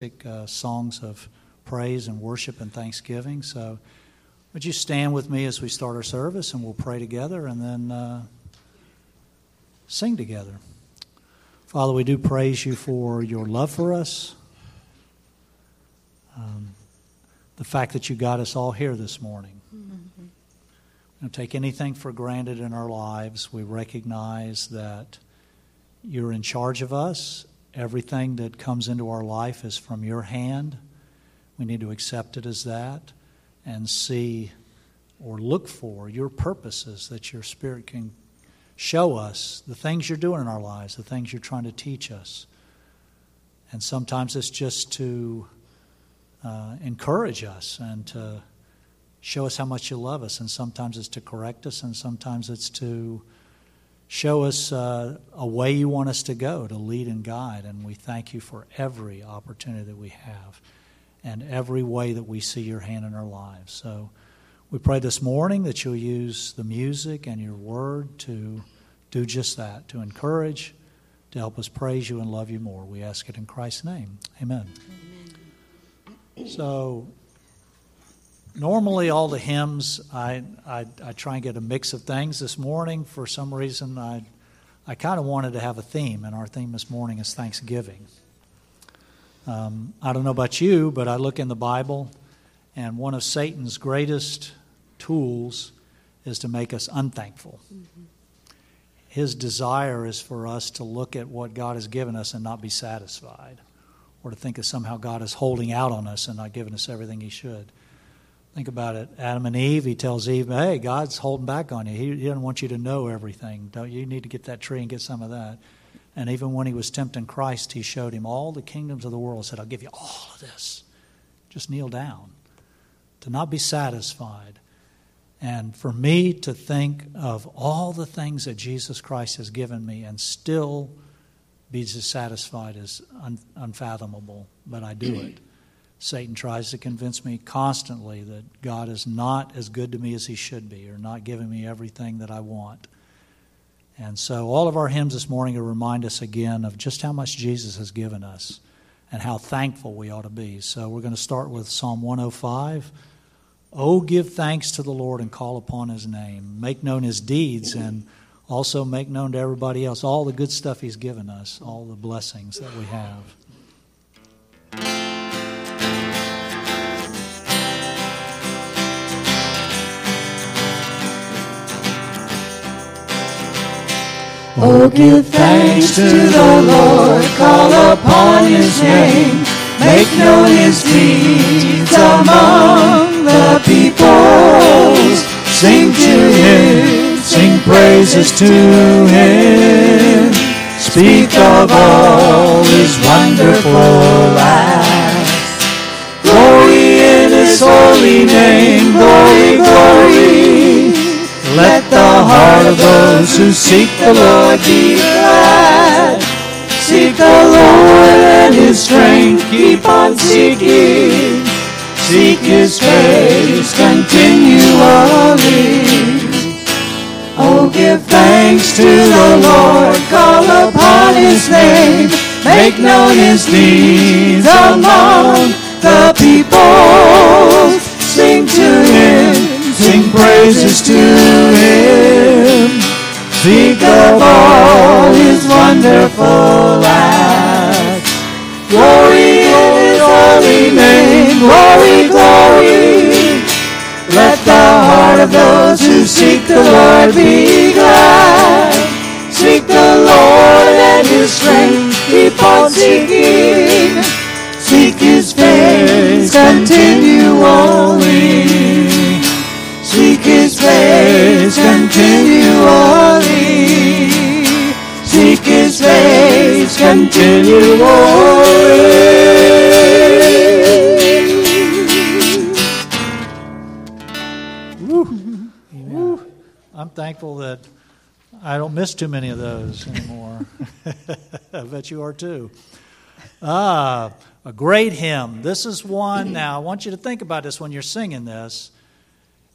uh, songs of praise and worship and thanksgiving. So, would you stand with me as we start our service and we'll pray together and then uh, sing together? Father, we do praise you for your love for us, um, the fact that you got us all here this morning. Mm-hmm. We don't take anything for granted in our lives. We recognize that you're in charge of us Everything that comes into our life is from your hand. We need to accept it as that and see or look for your purposes that your Spirit can show us the things you're doing in our lives, the things you're trying to teach us. And sometimes it's just to uh, encourage us and to show us how much you love us. And sometimes it's to correct us, and sometimes it's to show us uh, a way you want us to go to lead and guide. And we thank you for every opportunity that we have and every way that we see your hand in our lives. So we pray this morning that you'll use the music and your word to do just that, to encourage, to help us praise you and love you more. We ask it in Christ's name. Amen. Amen. So normally all the hymns I, I, I try and get a mix of things. This morning for some reason i i kind of wanted to have a theme and our theme this morning is thanksgiving. Um, i don't know about you but i look in the bible and one of satan's greatest tools is to make us unthankful. Mm-hmm. his desire is for us to look at what god has given us and not be satisfied or to think that somehow god is holding out on us and not giving us everything he should Think about it. Adam and Eve, he tells Eve, hey, God's holding back on you. He, he doesn't want you to know everything. Don't you need to get that tree and get some of that. And even when he was tempting Christ, he showed him all the kingdoms of the world. Said, I'll give you all of this. Just kneel down. To not be satisfied. And for me to think of all the things that Jesus Christ has given me and still be dissatisfied is un- unfathomable, but I do it. Satan tries to convince me constantly that God is not as good to me as he should be or not giving me everything that I want. And so, all of our hymns this morning remind us again of just how much Jesus has given us and how thankful we ought to be. So, we're going to start with Psalm 105. Oh, give thanks to the Lord and call upon his name. Make known his deeds and also make known to everybody else all the good stuff he's given us, all the blessings that we have. Oh, give thanks to the Lord, call upon his name, make known his deeds among the peoples. Sing to him, sing praises to him, speak of all his wonderful acts. Glory in his holy name, glory, glory. Let the heart of those who seek the Lord be glad. Seek the Lord and His strength, keep on seeking. Seek His face continually. Oh, give thanks to the Lord, call upon His name, make known His deeds among the people. Sing to Him sing praises to him. Think of all his wonderful acts. Glory in his holy name, glory, glory. Let the heart of those who seek the Lord be glad. Seek the Lord and his strength, keep on seeking. Seek his face continually. Seek his face continually. Seek his face continually. I'm thankful that I don't miss too many of those anymore. I bet you are too. Ah, a great hymn. This is one. Now, I want you to think about this when you're singing this.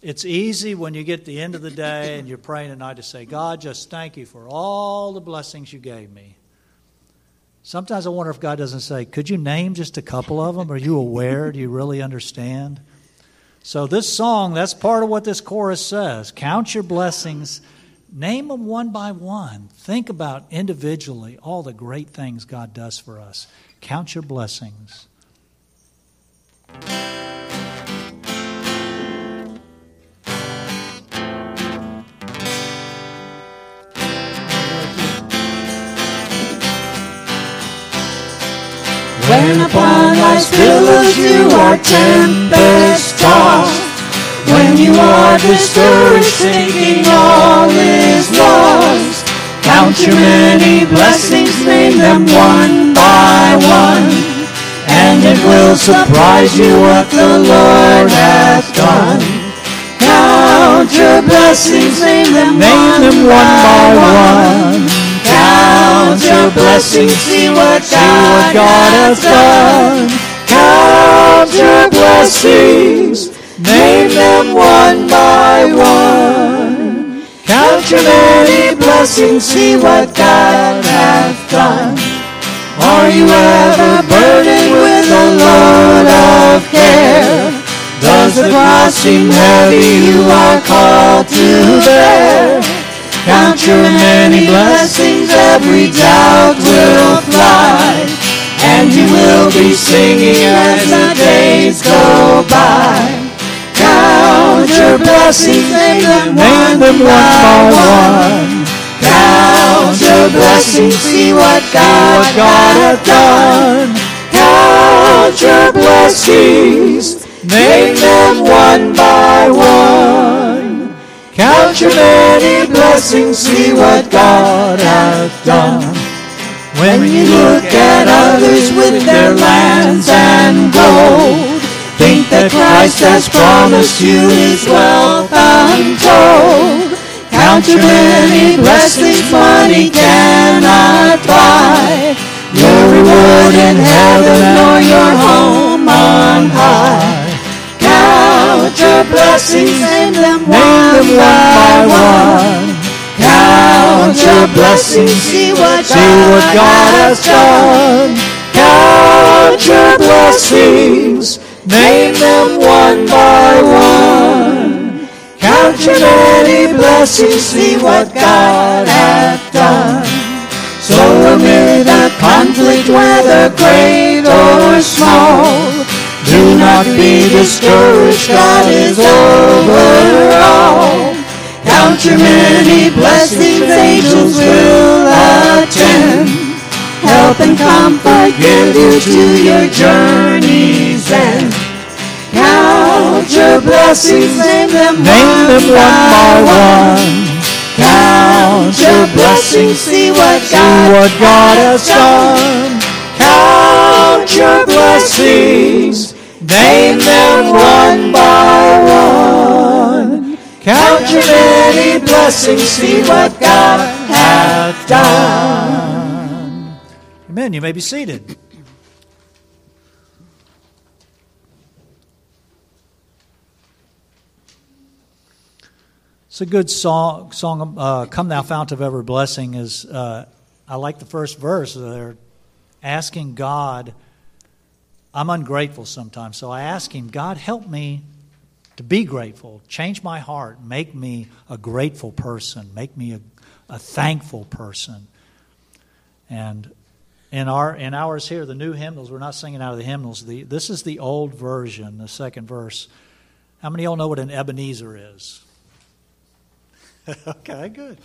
It's easy when you get the end of the day and you're praying at night to say, God, just thank you for all the blessings you gave me. Sometimes I wonder if God doesn't say, Could you name just a couple of them? Are you aware? Do you really understand? So, this song, that's part of what this chorus says. Count your blessings, name them one by one. Think about individually all the great things God does for us. Count your blessings. When upon life's billows you are tempest tossed, when you are discouraged thinking all is lost, count your many blessings, name them one by one, and it will surprise you what the Lord hath done. Count your blessings, name them, name them one by one. Count your blessings, see what God, God has done. Count your blessings, name them one by one. Count your many blessings, see what God hath done. Are you ever burdened with a load of care? Does the cross seem heavy you are called to bear? Count your many blessings, every doubt will fly, and you will be singing as the days go by. Count your blessings, name them one, them one by one. Count your blessings, see what God, God hath done. Count your blessings, name them one by one. Count your many blessings, see what God hath done. When you look at others with their lands and gold, think that Christ has promised you his wealth untold. Count your many blessings, money cannot buy. Your reward in heaven or your home on high. Your blessings, name them one by one. Count your blessings, see what God has done. Count your blessings, name them one by one. Count your many blessings, see what God hath done. So amid a conflict, whether great or small, do not be discouraged, God is over all. Count your many blessings, angels will attend. Help and comfort give you to your journey's end. Count your blessings, name them, name them one by one. Count your blessings, see what God, see what God has done. Count your blessings, name them one by one. Count your many blessings, see what God hath done. Amen. You may be seated. It's a good song. Song, uh, "Come Thou Fount of Every Blessing." Is uh, I like the first verse. They're asking God. I'm ungrateful sometimes, so I ask Him, God, help me to be grateful. Change my heart. Make me a grateful person. Make me a, a thankful person. And in our in ours here, the new hymnals, we're not singing out of the hymnals. The, this is the old version, the second verse. How many of y'all know what an Ebenezer is? okay, good.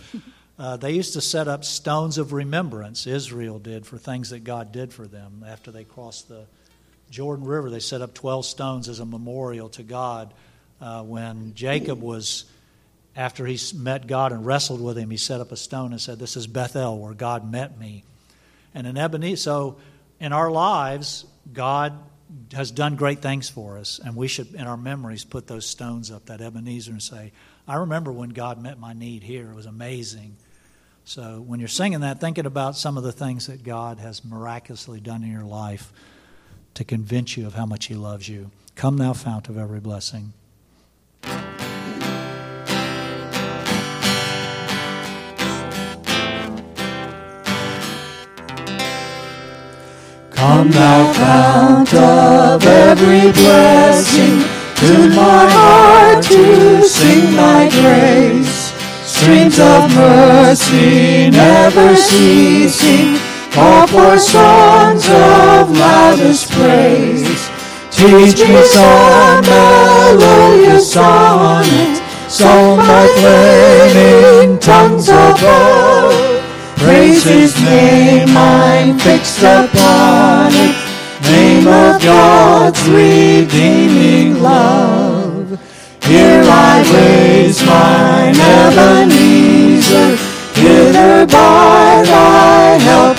Uh, they used to set up stones of remembrance, Israel did, for things that God did for them. After they crossed the Jordan River, they set up 12 stones as a memorial to God. Uh, when Jacob was, after he met God and wrestled with him, he set up a stone and said, This is Bethel, where God met me. And in Ebenezer, so in our lives, God has done great things for us, and we should, in our memories, put those stones up, that Ebenezer, and say, I remember when God met my need here. It was amazing. So when you're singing that, thinking about some of the things that God has miraculously done in your life to convince you of how much He loves you. Come, thou fount of every blessing. Come thou fount of every blessing, tune my heart to sing thy grace. Streams of mercy never ceasing, for songs of loudest praise. Teach me some melodious sonnet, sung by flaming tongues above. Praise his name, I'm fixed upon it. Name of God's redeeming love. Here I raise mine Ebenezer, hither by thy help.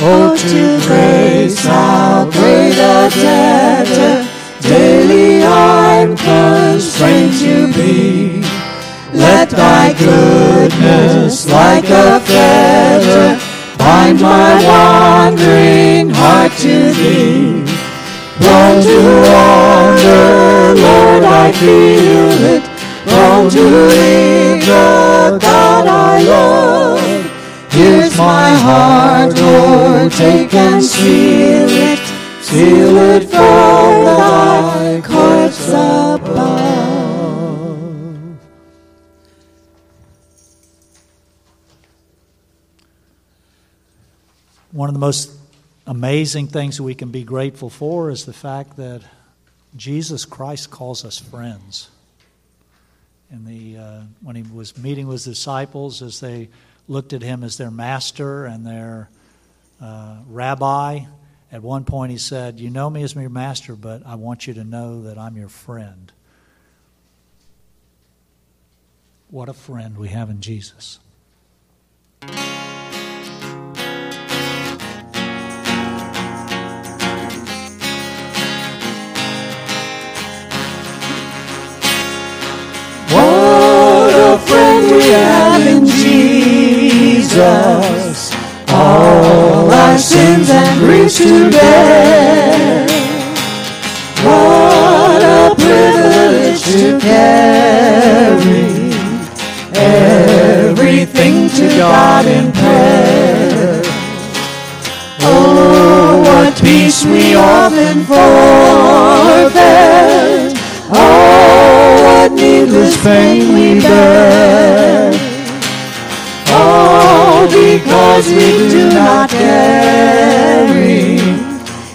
Oh, to grace how great a debtor daily I'm constrained to be. Let thy goodness like a fetter bind my wandering heart to thee. Prone to wander, Lord, I feel it. Prone to the God I love. Here's my heart, Lord, take and seal it. Seal it from thy courts above. One of the most amazing things we can be grateful for is the fact that Jesus Christ calls us friends. And the, uh, when he was meeting with his disciples, as they looked at him as their master and their uh, rabbi, at one point he said, You know me as your master, but I want you to know that I'm your friend. What a friend we have in Jesus. What a friend we have in Jesus. All our sins and griefs to bear. What a privilege to carry everything to God in prayer. Oh, what peace we often forfeit. Oh, what needless pain we bear. Because we do not carry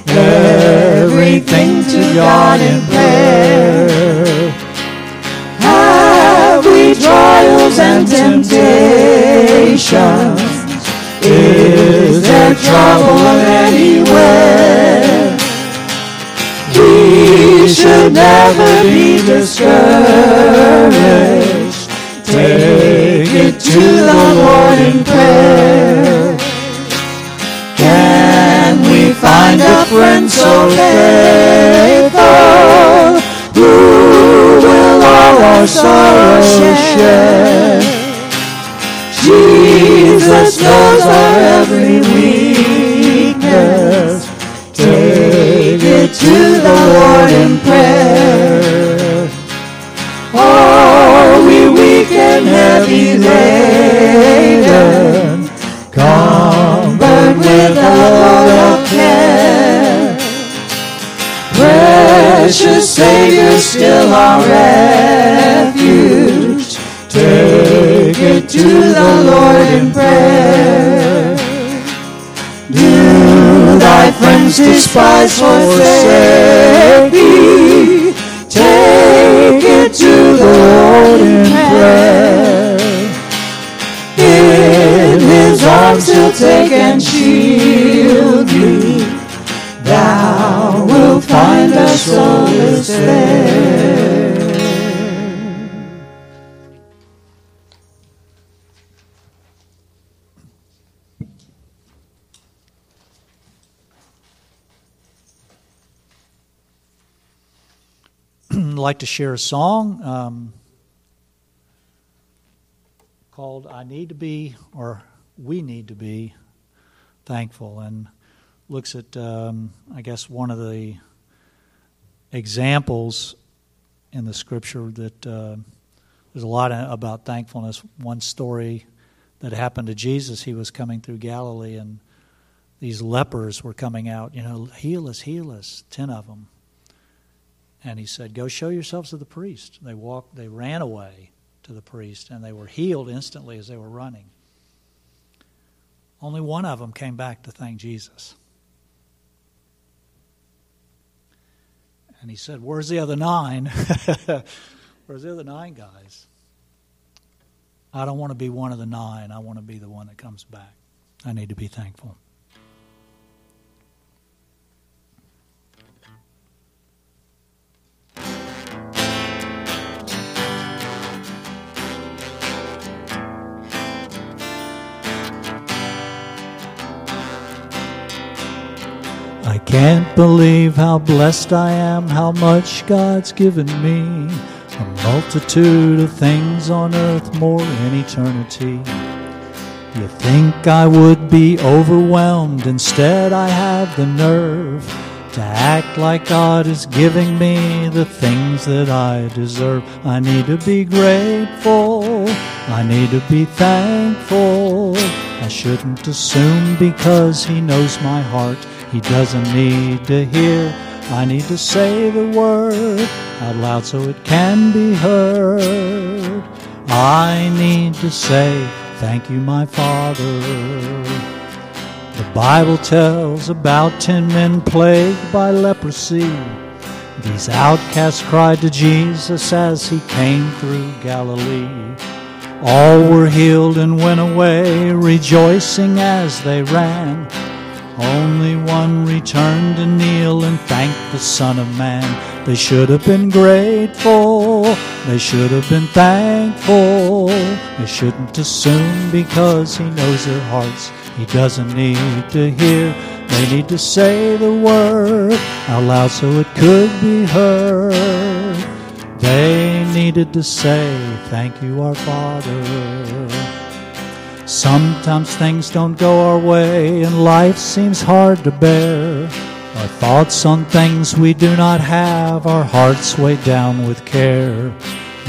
everything to God in prayer. Have we trials and temptations? Is there trouble anywhere? We should never be discouraged. Take it to the Lord in prayer. Can we find a friend so faithful who will all our sorrows share? Jesus knows our every weakness. Take it to the Lord in prayer. Laden? Cumbered with a load of care. Precious Savior, still our refuge. Take it to the Lord in prayer. Do thy friends despise forsake thee? Take it to the Lord in prayer. In arms he'll take and shield thee. Thou wilt find a solace there. like to share a song um, called I Need to Be, or We Need to Be Thankful, and looks at, um, I guess, one of the examples in the scripture that uh, there's a lot about thankfulness. One story that happened to Jesus, he was coming through Galilee, and these lepers were coming out, you know, heal us, heal us, ten of them and he said, Go show yourselves to the priest. They walked, they ran away to the priest, and they were healed instantly as they were running. Only one of them came back to thank Jesus. And he said, Where's the other nine? Where's the other nine guys? I don't want to be one of the nine. I want to be the one that comes back. I need to be thankful. Can't believe how blessed I am, how much God's given me. A multitude of things on earth, more in eternity. You think I would be overwhelmed, instead, I have the nerve to act like God is giving me the things that I deserve. I need to be grateful, I need to be thankful. I shouldn't assume because He knows my heart he doesn't need to hear. I need to say the word out loud so it can be heard. I need to say, Thank you, my Father. The Bible tells about ten men plagued by leprosy. These outcasts cried to Jesus as he came through Galilee. All were healed and went away, rejoicing as they ran. Only one returned to kneel and thank the Son of Man. They should have been grateful. They should have been thankful. They shouldn't assume because He knows their hearts. He doesn't need to hear. They need to say the word out loud so it could be heard. They needed to say, Thank you, our Father. Sometimes things don't go our way and life seems hard to bear. Our thoughts on things we do not have, our hearts weighed down with care.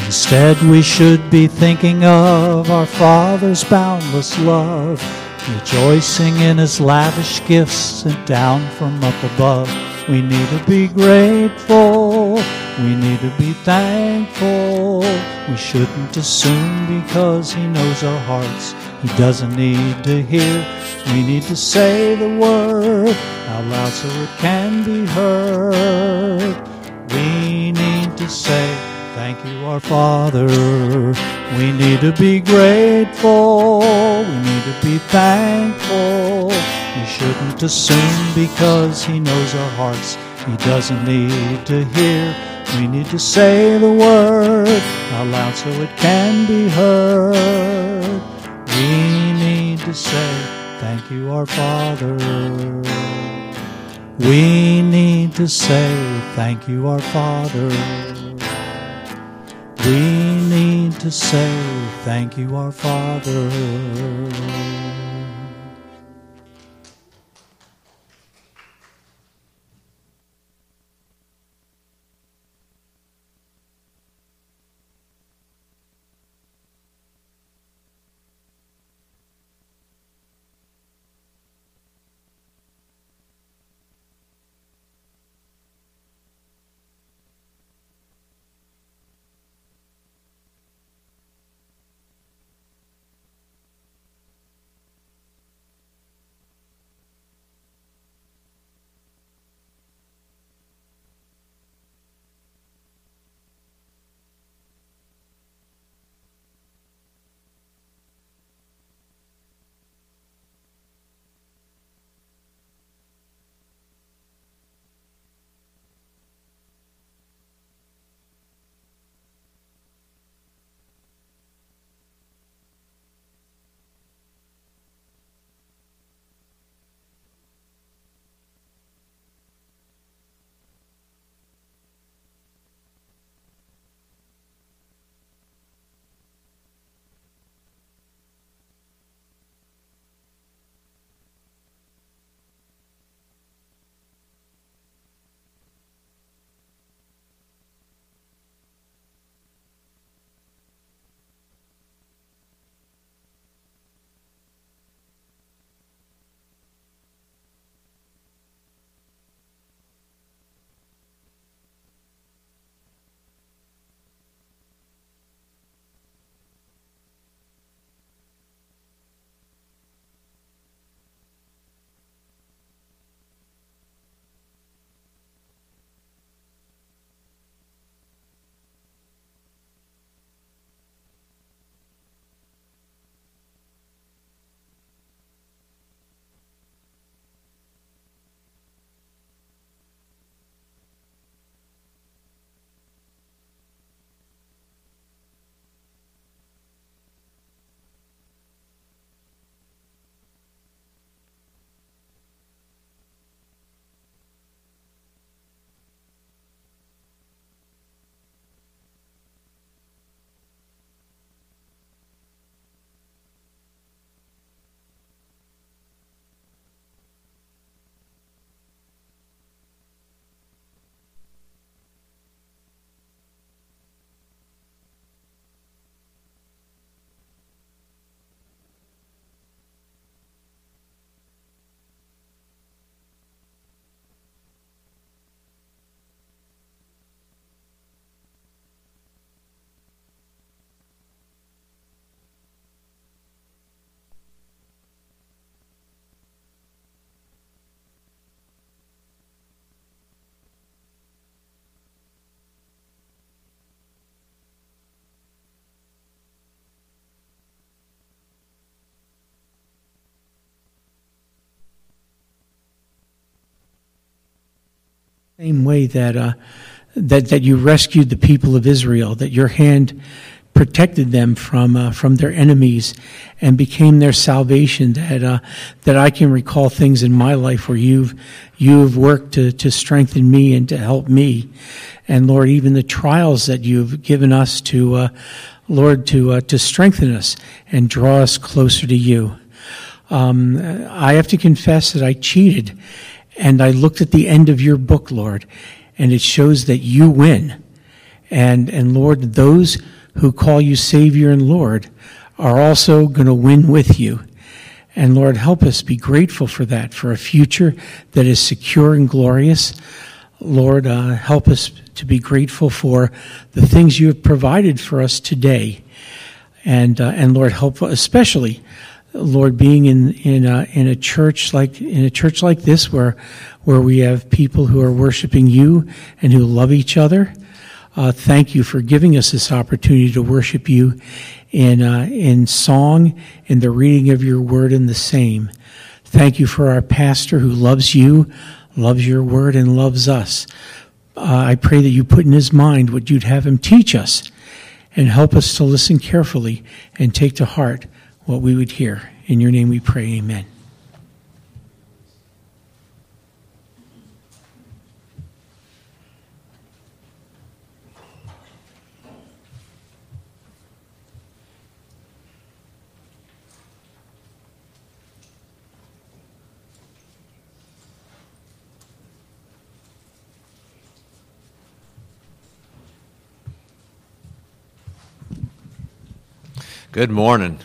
Instead, we should be thinking of our Father's boundless love, rejoicing in His lavish gifts sent down from up above. We need to be grateful. We need to be thankful. We shouldn't assume because He knows our hearts he doesn't need to hear. We need to say the word out loud so it can be heard. We need to say, Thank you, our Father. We need to be grateful. We need to be thankful. We shouldn't assume because He knows our hearts. He doesn't need to hear. We need to say the word out loud so it can be heard. We need to say, Thank you, our Father. We need to say, Thank you, our Father. We need to say, Thank you, our Father. Same way that, uh, that, that you rescued the people of Israel, that your hand protected them from, uh, from their enemies and became their salvation, that, uh, that I can recall things in my life where you've, you've worked to, to strengthen me and to help me. And Lord, even the trials that you've given us to, uh, Lord, to, uh, to strengthen us and draw us closer to you. Um, I have to confess that I cheated and I looked at the end of your book, Lord, and it shows that you win. And, and Lord, those who call you Savior and Lord are also going to win with you. And Lord, help us be grateful for that, for a future that is secure and glorious. Lord, uh, help us to be grateful for the things you have provided for us today. And, uh, and Lord, help especially Lord, being in in a, in a church like in a church like this, where where we have people who are worshiping you and who love each other, uh, thank you for giving us this opportunity to worship you in uh, in song, in the reading of your word, and the same. Thank you for our pastor who loves you, loves your word, and loves us. Uh, I pray that you put in his mind what you'd have him teach us, and help us to listen carefully and take to heart what we would hear. In your name we pray, amen. Good morning.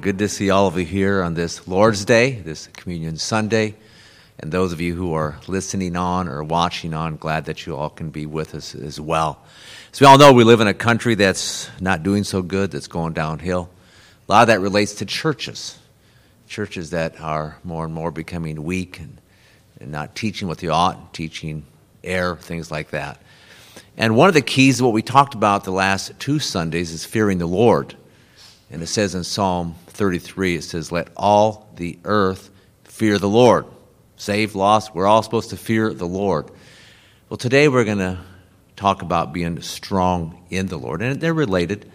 Good to see all of you here on this Lord's Day, this Communion Sunday. And those of you who are listening on or watching on, glad that you all can be with us as well. As we all know, we live in a country that's not doing so good, that's going downhill. A lot of that relates to churches, churches that are more and more becoming weak and, and not teaching what they ought, teaching error, things like that. And one of the keys what we talked about the last two Sundays is fearing the Lord. And it says in Psalm 33, it says, Let all the earth fear the Lord. Saved, lost, we're all supposed to fear the Lord. Well, today we're going to talk about being strong in the Lord. And they're related.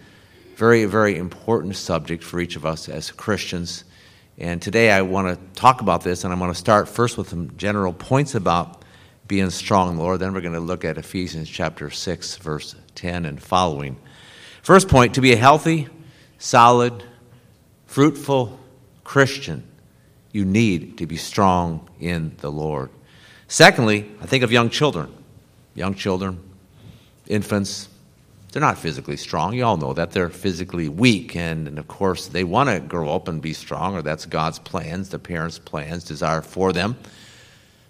Very, very important subject for each of us as Christians. And today I want to talk about this, and I'm going to start first with some general points about being strong in the Lord. Then we're going to look at Ephesians chapter 6, verse 10 and following. First point to be a healthy, solid, fruitful Christian, you need to be strong in the Lord. Secondly, I think of young children. Young children, infants, they're not physically strong. You all know that. They're physically weak. And, and of course, they want to grow up and be strong, or that's God's plans, the parents' plans, desire for them.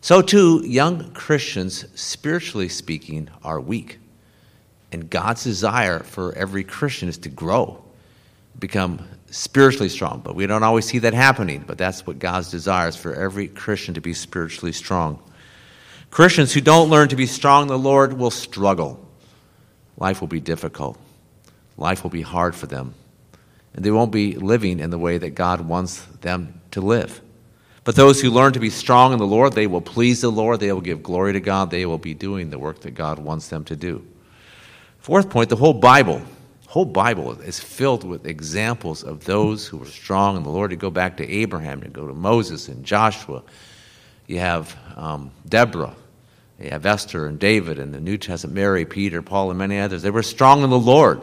So, too, young Christians, spiritually speaking, are weak. And God's desire for every Christian is to grow become spiritually strong. But we don't always see that happening. But that's what God's desire is for every Christian to be spiritually strong. Christians who don't learn to be strong the Lord will struggle. Life will be difficult. Life will be hard for them. And they won't be living in the way that God wants them to live. But those who learn to be strong in the Lord, they will please the Lord. They will give glory to God. They will be doing the work that God wants them to do. Fourth point the whole Bible whole Bible is filled with examples of those who were strong in the Lord. You go back to Abraham, you go to Moses and Joshua. You have um, Deborah, you have Esther and David and the New Testament, Mary, Peter, Paul, and many others. They were strong in the Lord.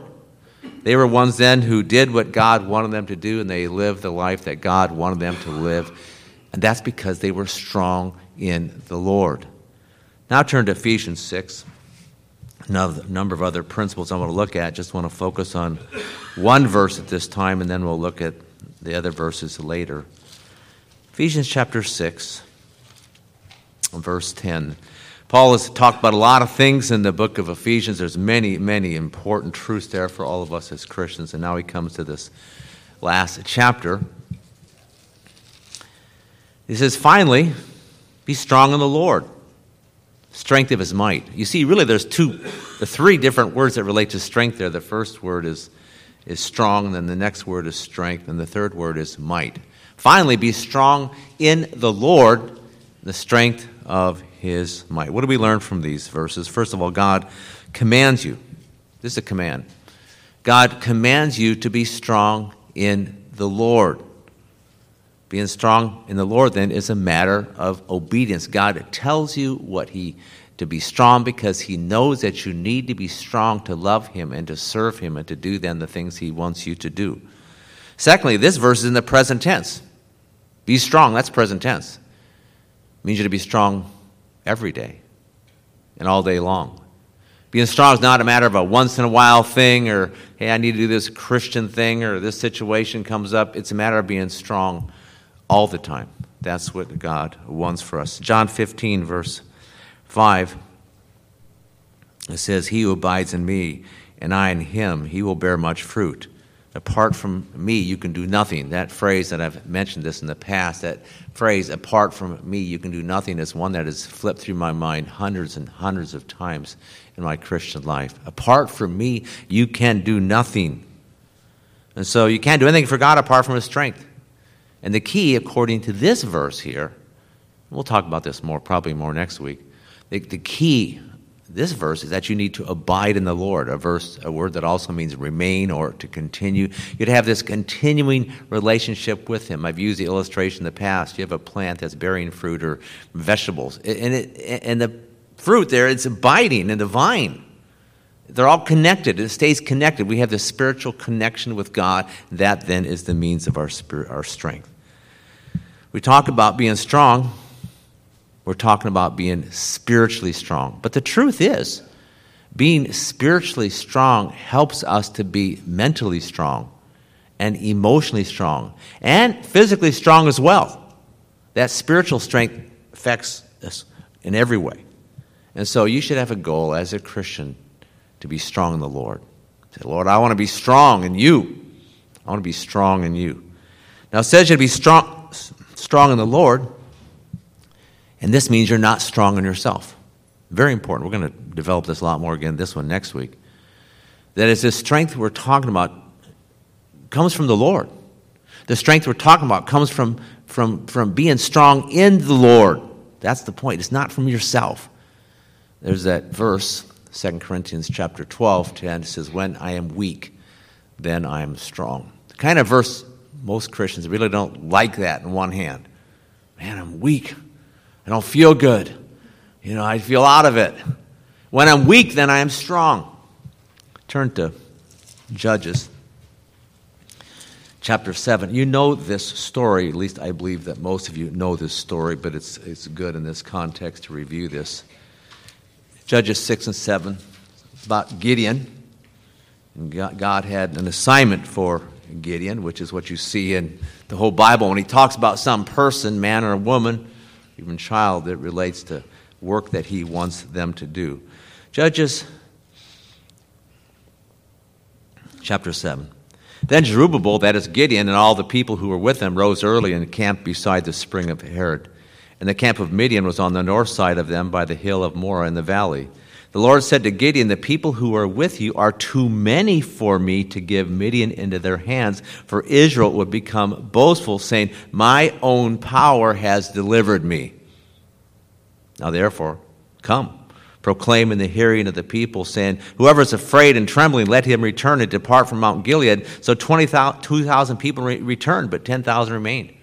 They were ones then who did what God wanted them to do and they lived the life that God wanted them to live. And that's because they were strong in the Lord. Now turn to Ephesians 6 number of other principles I want to look at. Just want to focus on one verse at this time, and then we'll look at the other verses later. Ephesians chapter 6, verse 10. Paul has talked about a lot of things in the book of Ephesians. There's many, many important truths there for all of us as Christians. And now he comes to this last chapter. He says, Finally, be strong in the Lord strength of his might. You see, really, there's two, the three different words that relate to strength there. The first word is, is strong, then the next word is strength, and the third word is might. Finally, be strong in the Lord, the strength of his might. What do we learn from these verses? First of all, God commands you. This is a command. God commands you to be strong in the Lord. Being strong in the Lord then is a matter of obedience. God tells you what he to be strong because he knows that you need to be strong to love him and to serve him and to do then the things he wants you to do. Secondly, this verse is in the present tense. Be strong, that's present tense. It means you to be strong every day and all day long. Being strong is not a matter of a once in a while thing or, hey, I need to do this Christian thing or this situation comes up. It's a matter of being strong all the time. That's what God wants for us. John 15, verse 5, it says, He who abides in me and I in him, he will bear much fruit. Apart from me, you can do nothing. That phrase that I've mentioned this in the past, that phrase, apart from me, you can do nothing, is one that has flipped through my mind hundreds and hundreds of times in my Christian life. Apart from me, you can do nothing. And so you can't do anything for God apart from His strength. And the key, according to this verse here, we'll talk about this more, probably more next week. The, the key, this verse, is that you need to abide in the Lord, a verse, a word that also means remain or to continue. You'd have this continuing relationship with Him. I've used the illustration in the past. You have a plant that's bearing fruit or vegetables, and, it, and the fruit there, it's abiding in the vine. They're all connected. It stays connected. We have this spiritual connection with God. That then is the means of our, spirit, our strength. We talk about being strong. We're talking about being spiritually strong. But the truth is, being spiritually strong helps us to be mentally strong and emotionally strong and physically strong as well. That spiritual strength affects us in every way. And so you should have a goal as a Christian to be strong in the Lord. Say, Lord, I want to be strong in you. I want to be strong in you. Now it says you to be strong, strong in the Lord, and this means you're not strong in yourself. Very important. We're going to develop this a lot more again, this one next week. That is, this strength we're talking about comes from the Lord. The strength we're talking about comes from, from, from being strong in the Lord. That's the point. It's not from yourself. There's that verse, 2 Corinthians chapter 12, 10, says, When I am weak, then I am strong. The kind of verse most Christians really don't like that in one hand. Man, I'm weak. I don't feel good. You know, I feel out of it. When I'm weak, then I am strong. Turn to Judges chapter 7. You know this story, at least I believe that most of you know this story, but it's, it's good in this context to review this. Judges 6 and 7, about Gideon. And God had an assignment for Gideon, which is what you see in the whole Bible. When he talks about some person, man or woman, even child, that relates to work that he wants them to do. Judges chapter 7. Then Jerubbaal, that is Gideon, and all the people who were with him rose early and camped beside the spring of Harod. And the camp of Midian was on the north side of them by the hill of Moreh in the valley. The Lord said to Gideon, The people who are with you are too many for me to give Midian into their hands, for Israel would become boastful, saying, My own power has delivered me. Now therefore, come, proclaim in the hearing of the people, saying, Whoever is afraid and trembling, let him return and depart from Mount Gilead. So 2,000 people returned, but 10,000 remained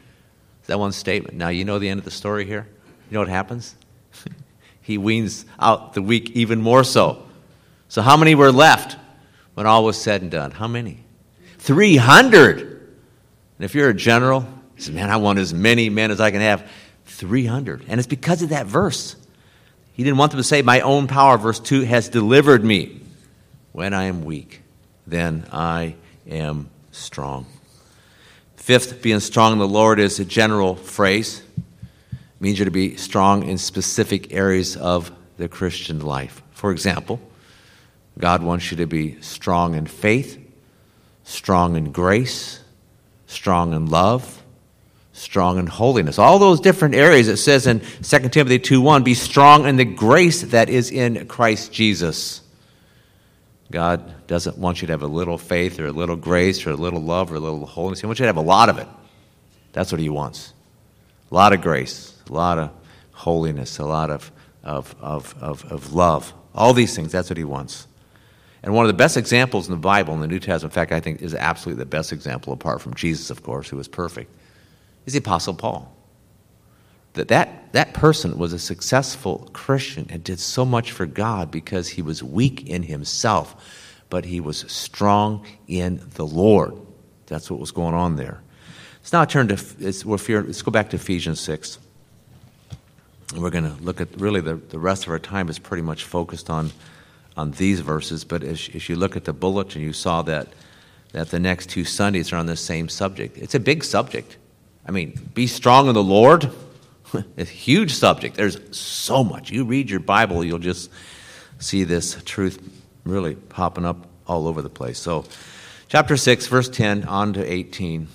that one statement. Now, you know the end of the story here? You know what happens? He weans out the weak even more so. So, how many were left when all was said and done? How many? 300. And if you're a general, you say, man, I want as many men as I can have. 300. And it's because of that verse. He didn't want them to say, My own power, verse 2, has delivered me. When I am weak, then I am strong. Fifth, being strong in the Lord is a general phrase. Means you to be strong in specific areas of the Christian life. For example, God wants you to be strong in faith, strong in grace, strong in love, strong in holiness. All those different areas it says in 2 Timothy 2:1, be strong in the grace that is in Christ Jesus. God doesn't want you to have a little faith or a little grace or a little love or a little holiness. He wants you to have a lot of it. That's what He wants. A lot of grace, a lot of holiness, a lot of of, of, of, of love. All these things, that's what he wants. And one of the best examples in the Bible, in the New Testament, in fact, I think is absolutely the best example, apart from Jesus, of course, who was perfect, is the Apostle Paul. That, that that person was a successful Christian and did so much for God because he was weak in himself, but he was strong in the Lord. That's what was going on there. Let's now turn to, let's, let's go back to Ephesians 6. And we're going to look at really the, the rest of our time is pretty much focused on, on these verses. But as, as you look at the bulletin, you saw that, that the next two Sundays are on the same subject. It's a big subject. I mean, be strong in the Lord. it's a huge subject. There's so much. You read your Bible, you'll just see this truth really popping up all over the place. So, chapter 6, verse 10 on to 18.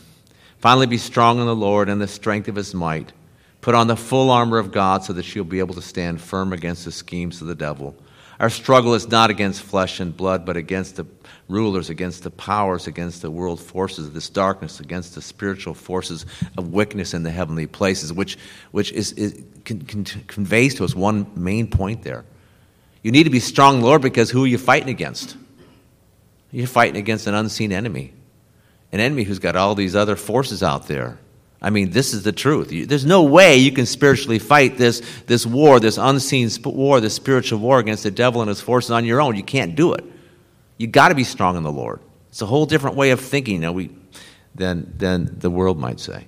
Finally, be strong in the Lord and the strength of his might. Put on the full armor of God so that you'll be able to stand firm against the schemes of the devil. Our struggle is not against flesh and blood, but against the rulers, against the powers, against the world forces of this darkness, against the spiritual forces of wickedness in the heavenly places, which, which is, is con, con, conveys to us one main point there. You need to be strong, Lord, because who are you fighting against? You're fighting against an unseen enemy, an enemy who's got all these other forces out there I mean, this is the truth. There's no way you can spiritually fight this, this war, this unseen war, this spiritual war against the devil and his forces on your own. You can't do it. you got to be strong in the Lord. It's a whole different way of thinking you know, we, than, than the world might say.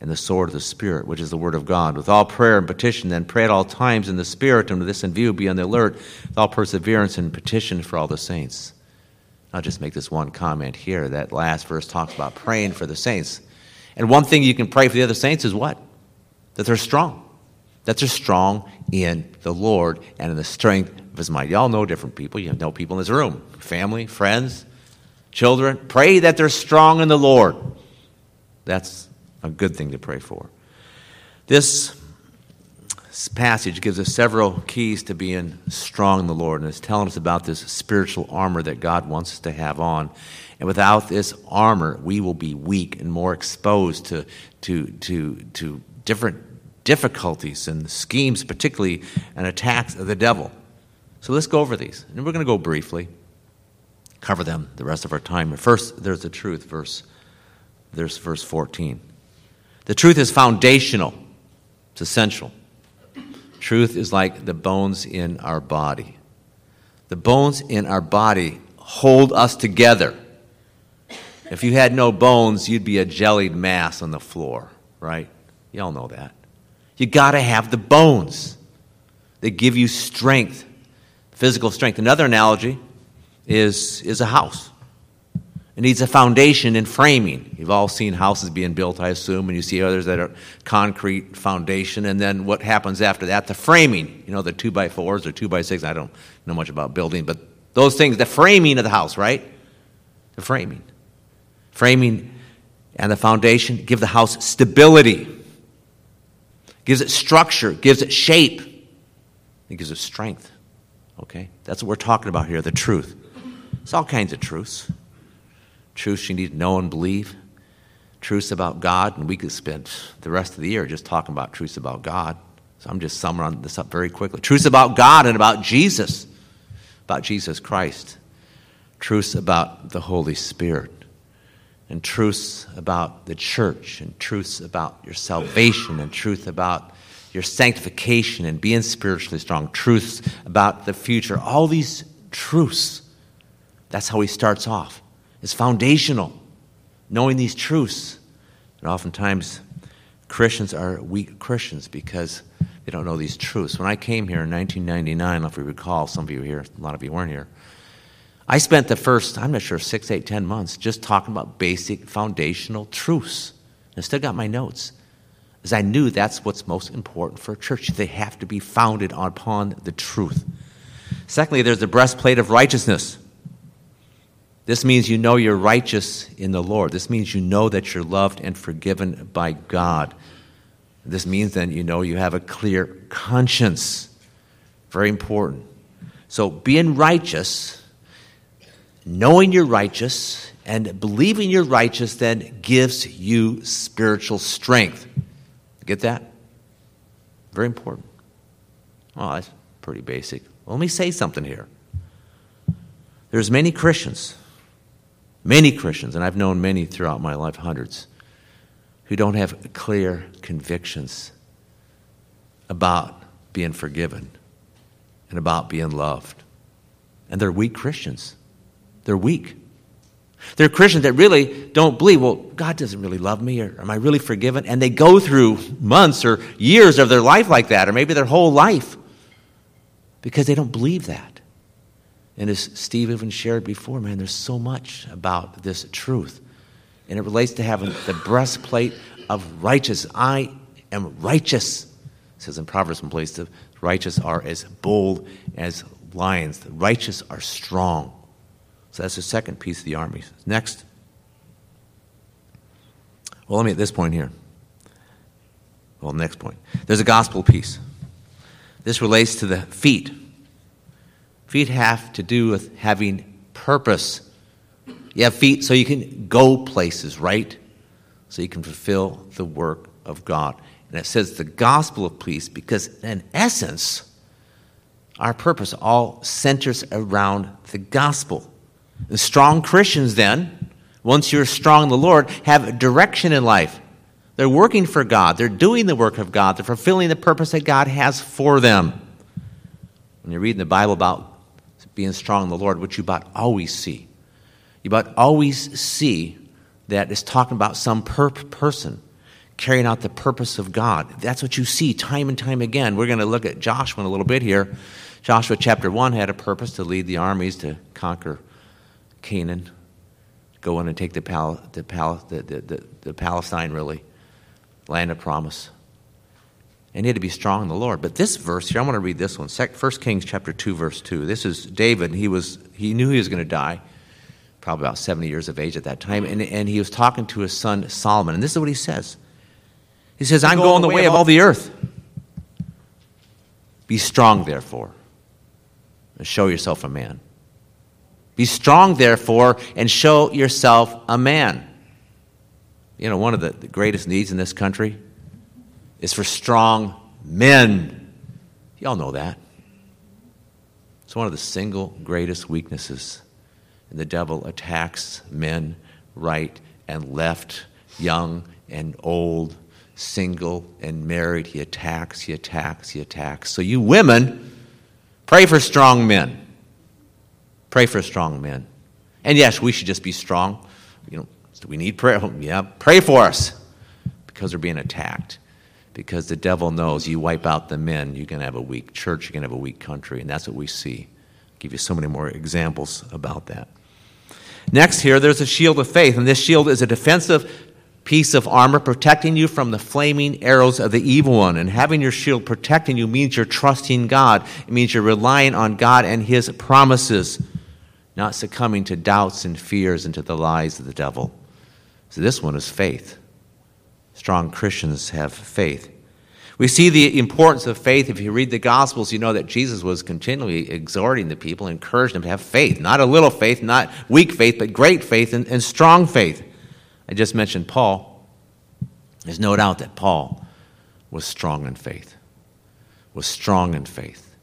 and the sword of the Spirit, which is the Word of God. With all prayer and petition, then pray at all times in the Spirit, and with this in view, be on the alert with all perseverance and petition for all the saints. I'll just make this one comment here. That last verse talks about praying for the saints. And one thing you can pray for the other saints is what? That they're strong. That they're strong in the Lord and in the strength of His might. Y'all know different people. You have know people in this room family, friends, children. Pray that they're strong in the Lord. That's a good thing to pray for. This passage gives us several keys to being strong in the Lord, and it's telling us about this spiritual armor that God wants us to have on. And without this armor, we will be weak and more exposed to, to, to, to different difficulties and schemes, particularly and attacks of the devil. So let's go over these. And we're going to go briefly, cover them the rest of our time. First, there's the truth, verse, there's verse 14. The truth is foundational, it's essential. Truth is like the bones in our body. The bones in our body hold us together. If you had no bones, you'd be a jellied mass on the floor, right? Y'all know that. You got to have the bones. They give you strength, physical strength. Another analogy is, is a house. It needs a foundation and framing. You've all seen houses being built, I assume, and you see others that are concrete foundation, and then what happens after that? The framing. You know, the two by fours or two by six. I don't know much about building, but those things, the framing of the house, right? The framing. Framing and the foundation give the house stability, gives it structure, gives it shape, it gives it strength. Okay? That's what we're talking about here the truth. It's all kinds of truths truths you need to know and believe, truths about God, and we could spend the rest of the year just talking about truths about God. So I'm just summing this up very quickly. Truths about God and about Jesus, about Jesus Christ. Truths about the Holy Spirit. And truths about the church, and truths about your salvation, and truth about your sanctification and being spiritually strong, truths about the future. All these truths. That's how he starts off is foundational. Knowing these truths. And oftentimes, Christians are weak Christians because they don't know these truths. When I came here in 1999, if you recall, some of you here, a lot of you weren't here, I spent the first, I'm not sure, six, eight, ten months just talking about basic foundational truths. I still got my notes. As I knew that's what's most important for a church. They have to be founded upon the truth. Secondly, there's the breastplate of righteousness. This means you know you're righteous in the Lord. This means you know that you're loved and forgiven by God. This means then you know you have a clear conscience. Very important. So being righteous, knowing you're righteous, and believing you're righteous then gives you spiritual strength. Get that? Very important. Oh, that's pretty basic. Let me say something here. There's many Christians, many Christians, and I've known many throughout my life, hundreds, who don't have clear convictions about being forgiven and about being loved. And they're weak Christians. They're weak. They're Christians that really don't believe, well, God doesn't really love me, or am I really forgiven? And they go through months or years of their life like that, or maybe their whole life, because they don't believe that. And as Steve even shared before, man, there's so much about this truth. And it relates to having the breastplate of righteousness. I am righteous. It says in Proverbs one place, the righteous are as bold as lions. The righteous are strong. So that's the second piece of the army. Next. Well, let me at this point here. Well, next point. There's a gospel piece. This relates to the feet. Feet have to do with having purpose. You have feet so you can go places, right? So you can fulfill the work of God. And it says the gospel of peace because, in essence, our purpose all centers around the gospel. The strong Christians, then, once you're strong in the Lord, have direction in life. They're working for God, they're doing the work of God, they're fulfilling the purpose that God has for them. When you're reading the Bible about being strong in the Lord, which you about always see, you about always see that it's talking about some per- person carrying out the purpose of God. That's what you see time and time again. We're going to look at Joshua in a little bit here. Joshua chapter 1 had a purpose to lead the armies to conquer Canaan, go in and take the, Pal- the, Pal- the, the, the Palestine, really, land of promise. And he had to be strong in the Lord. But this verse here, I want to read this one. 1 Kings chapter 2, verse 2. This is David. He, was, he knew he was going to die, probably about 70 years of age at that time. And, and he was talking to his son Solomon. And this is what he says He says, I'm going the way of all the earth. Be strong, therefore, and show yourself a man. Be strong, therefore, and show yourself a man. You know, one of the, the greatest needs in this country is for strong men. Y'all know that. It's one of the single greatest weaknesses. And the devil attacks men right and left, young and old, single and married. He attacks, he attacks, he attacks. So, you women, pray for strong men. Pray for strong men. And yes, we should just be strong. You know, do we need prayer? Yeah, pray for us because we're being attacked because the devil knows you wipe out the men, you're going to have a weak church, you're going to have a weak country, and that's what we see. I'll give you so many more examples about that. Next, here, there's a shield of faith, and this shield is a defensive piece of armor protecting you from the flaming arrows of the evil one. And having your shield protecting you means you're trusting God, it means you're relying on God and His promises, not succumbing to doubts and fears and to the lies of the devil. So, this one is faith strong Christians have faith. We see the importance of faith. If you read the Gospels, you know that Jesus was continually exhorting the people, encouraging them to have faith. Not a little faith, not weak faith, but great faith and, and strong faith. I just mentioned Paul. There's no doubt that Paul was strong in faith. Was strong in faith.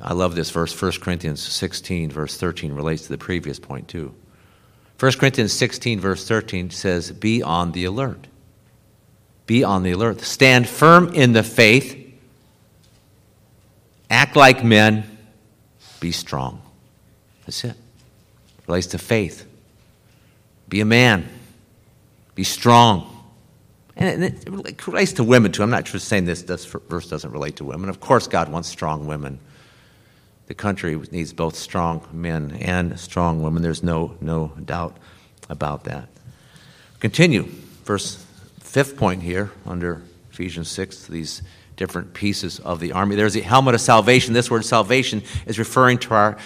I love this verse, 1 Corinthians 16, verse 13, relates to the previous point too. 1 Corinthians 16, verse 13 says, Be on the alert. Be on the alert. Stand firm in the faith. Act like men. Be strong. That's it. Relates to faith. Be a man. Be strong. And it relates to women too. I'm not just saying this, this verse doesn't relate to women. Of course, God wants strong women. The country needs both strong men and strong women. There's no, no doubt about that. Continue. Verse fifth point here under Ephesians 6, these different pieces of the army. There's the helmet of salvation. This word salvation is referring to our,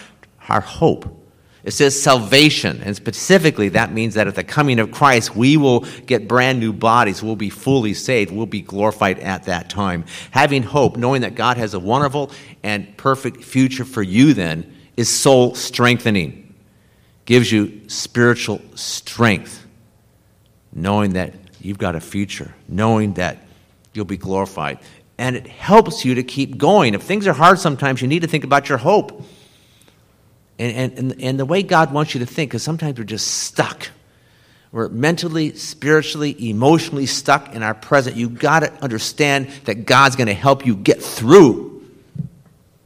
our hope. It says salvation, and specifically that means that at the coming of Christ, we will get brand new bodies. We'll be fully saved. We'll be glorified at that time. Having hope, knowing that God has a wonderful and perfect future for you, then, is soul strengthening. Gives you spiritual strength, knowing that you've got a future, knowing that you'll be glorified. And it helps you to keep going. If things are hard sometimes, you need to think about your hope and, and, and the way God wants you to think, because sometimes we're just stuck. We're mentally, spiritually, emotionally stuck in our present. You've got to understand that God's going to help you get through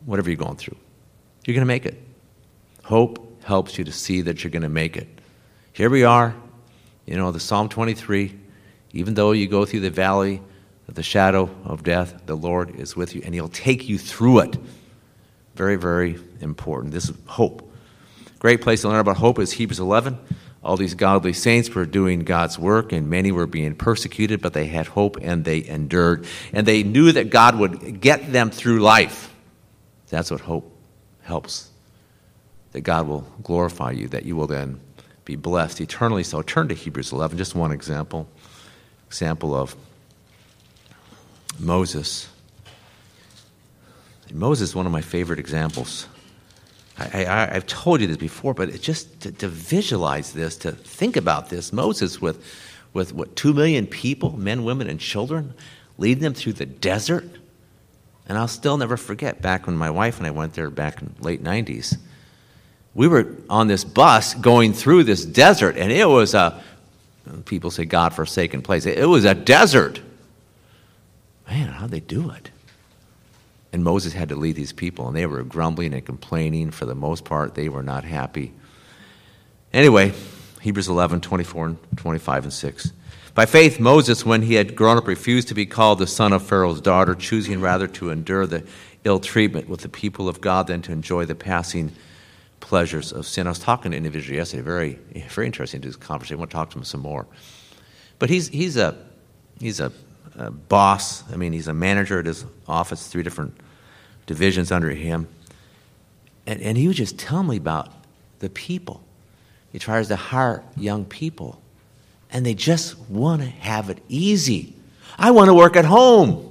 whatever you're going through. You're going to make it. Hope helps you to see that you're going to make it. Here we are, you know, the Psalm 23. Even though you go through the valley of the shadow of death, the Lord is with you, and He'll take you through it. Very, very important. This is hope. Great place to learn about hope is Hebrews 11. All these godly saints were doing God's work, and many were being persecuted, but they had hope and they endured. And they knew that God would get them through life. That's what hope helps. That God will glorify you, that you will then be blessed eternally. So turn to Hebrews 11, just one example. Example of Moses. Moses is one of my favorite examples. I, have told you this before, but it just to, to, visualize this, to think about this, Moses with, with what, two million people, men, women, and children, leading them through the desert. And I'll still never forget back when my wife and I went there back in late 90s. We were on this bus going through this desert, and it was a, people say God forsaken place. It was a desert. Man, how'd they do it? And Moses had to lead these people, and they were grumbling and complaining. For the most part, they were not happy. Anyway, Hebrews 11, 24 and 25 and 6. By faith, Moses, when he had grown up, refused to be called the son of Pharaoh's daughter, choosing rather to endure the ill treatment with the people of God than to enjoy the passing pleasures of sin. I was talking to an individual yesterday, very, very interesting to this conversation. I want to talk to him some more. But he's, he's, a, he's a uh, boss. I mean, he's a manager at his office, three different divisions under him. And, and he would just tell me about the people. He tries to hire young people, and they just want to have it easy. I want to work at home.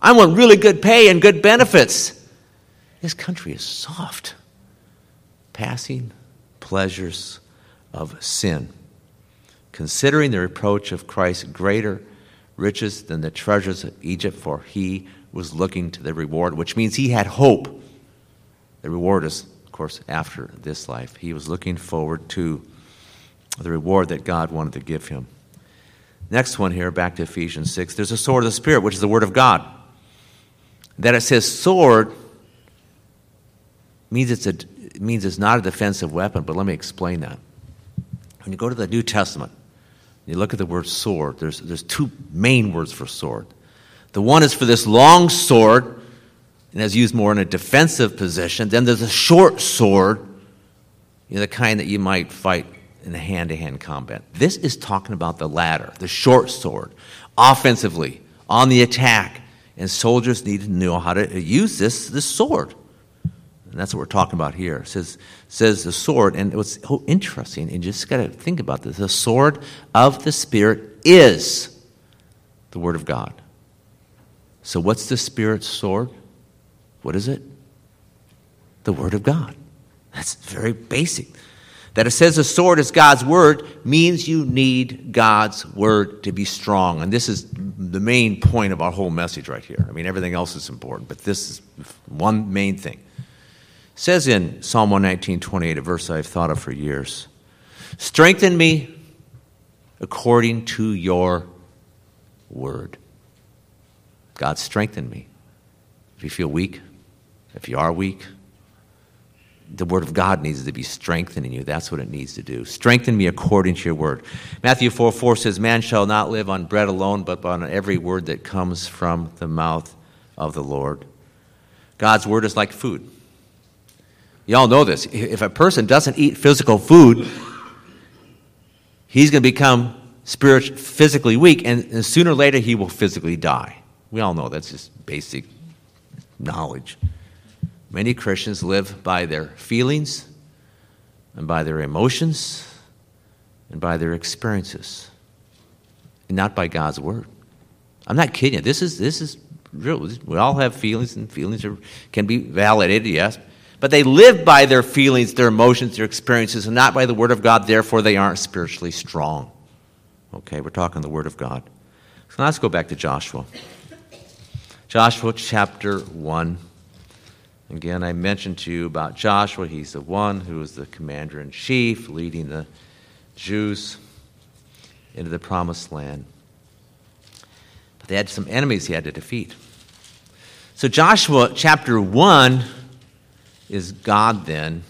I want really good pay and good benefits. This country is soft. Passing pleasures of sin. Considering the reproach of Christ greater riches than the treasures of Egypt, for he was looking to the reward, which means he had hope. The reward is, of course, after this life. He was looking forward to the reward that God wanted to give him. Next one here, back to Ephesians 6. There's a sword of the Spirit, which is the Word of God. That it says sword means it's, a, it means it's not a defensive weapon, but let me explain that. When you go to the New Testament, you look at the word sword, there's, there's two main words for sword. The one is for this long sword, and is used more in a defensive position. Then there's a short sword, you know, the kind that you might fight in a hand to hand combat. This is talking about the latter, the short sword, offensively, on the attack. And soldiers need to know how to use this, this sword. And that's what we're talking about here. It says, says the sword, and what's so interesting, and you just got to think about this the sword of the Spirit is the Word of God. So, what's the Spirit's sword? What is it? The Word of God. That's very basic. That it says the sword is God's Word means you need God's Word to be strong. And this is the main point of our whole message right here. I mean, everything else is important, but this is one main thing says in Psalm 119, 28, a verse I've thought of for years Strengthen me according to your word. God, strengthen me. If you feel weak, if you are weak, the word of God needs to be strengthening you. That's what it needs to do. Strengthen me according to your word. Matthew 4 4 says, Man shall not live on bread alone, but on every word that comes from the mouth of the Lord. God's word is like food. Y'all know this. If a person doesn't eat physical food, he's going to become spiritually, physically weak, and, and sooner or later he will physically die. We all know that's just basic knowledge. Many Christians live by their feelings, and by their emotions and by their experiences, and not by God's word. I'm not kidding you. This is, this is real. We all have feelings, and feelings are, can be validated, yes. But they live by their feelings, their emotions, their experiences, and not by the Word of God. Therefore, they aren't spiritually strong. Okay, we're talking the Word of God. So let's go back to Joshua. Joshua chapter 1. Again, I mentioned to you about Joshua. He's the one who was the commander in chief, leading the Jews into the promised land. But they had some enemies he had to defeat. So, Joshua chapter 1 is God then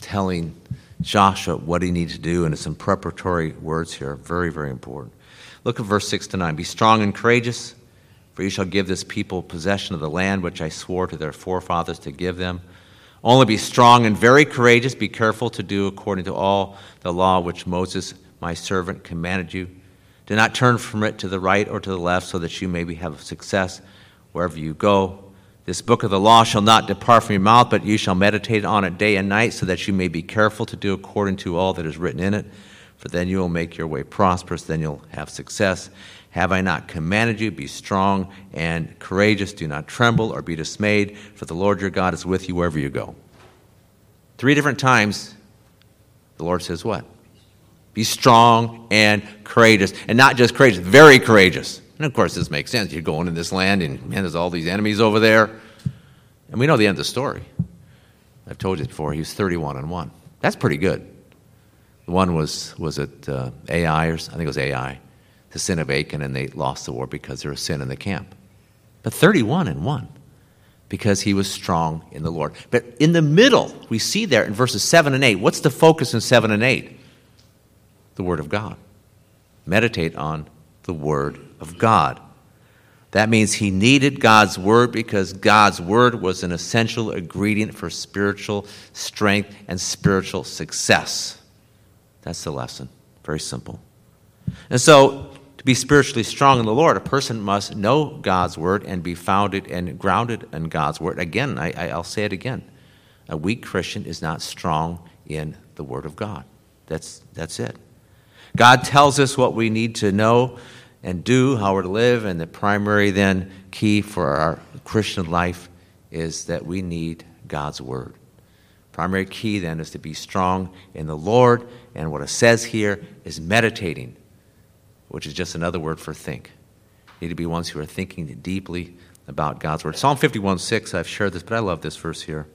telling Joshua what he needs to do, and it's some preparatory words here, very, very important. Look at verse 6 to 9. Be strong and courageous, for you shall give this people possession of the land which I swore to their forefathers to give them. Only be strong and very courageous. Be careful to do according to all the law which Moses, my servant, commanded you. Do not turn from it to the right or to the left, so that you may have success wherever you go. This book of the law shall not depart from your mouth, but you shall meditate on it day and night, so that you may be careful to do according to all that is written in it. For then you will make your way prosperous, then you'll have success. Have I not commanded you? Be strong and courageous. Do not tremble or be dismayed, for the Lord your God is with you wherever you go. Three different times, the Lord says, What? Be strong and courageous. And not just courageous, very courageous. And of course, this makes sense. You're going in this land, and man, there's all these enemies over there. And we know the end of the story. I've told you before, he was 31 and 1. That's pretty good. The one was, was it uh, Ai, or I think it was Ai, the sin of Achan, and they lost the war because there was sin in the camp. But 31 and 1, because he was strong in the Lord. But in the middle, we see there in verses 7 and 8, what's the focus in 7 and 8? The Word of God. Meditate on the Word of God. That means he needed God's word because God's word was an essential ingredient for spiritual strength and spiritual success. That's the lesson. Very simple. And so, to be spiritually strong in the Lord, a person must know God's word and be founded and grounded in God's word. Again, I, will say it again. A weak Christian is not strong in the word of God. That's, that's it. God tells us what we need to know and do, how we're to live, and the primary then key for our Christian life is that we need God's Word. Primary key then is to be strong in the Lord, and what it says here is meditating, which is just another word for think. You need to be ones who are thinking deeply about God's Word. Psalm 51 6, I've shared this, but I love this verse here.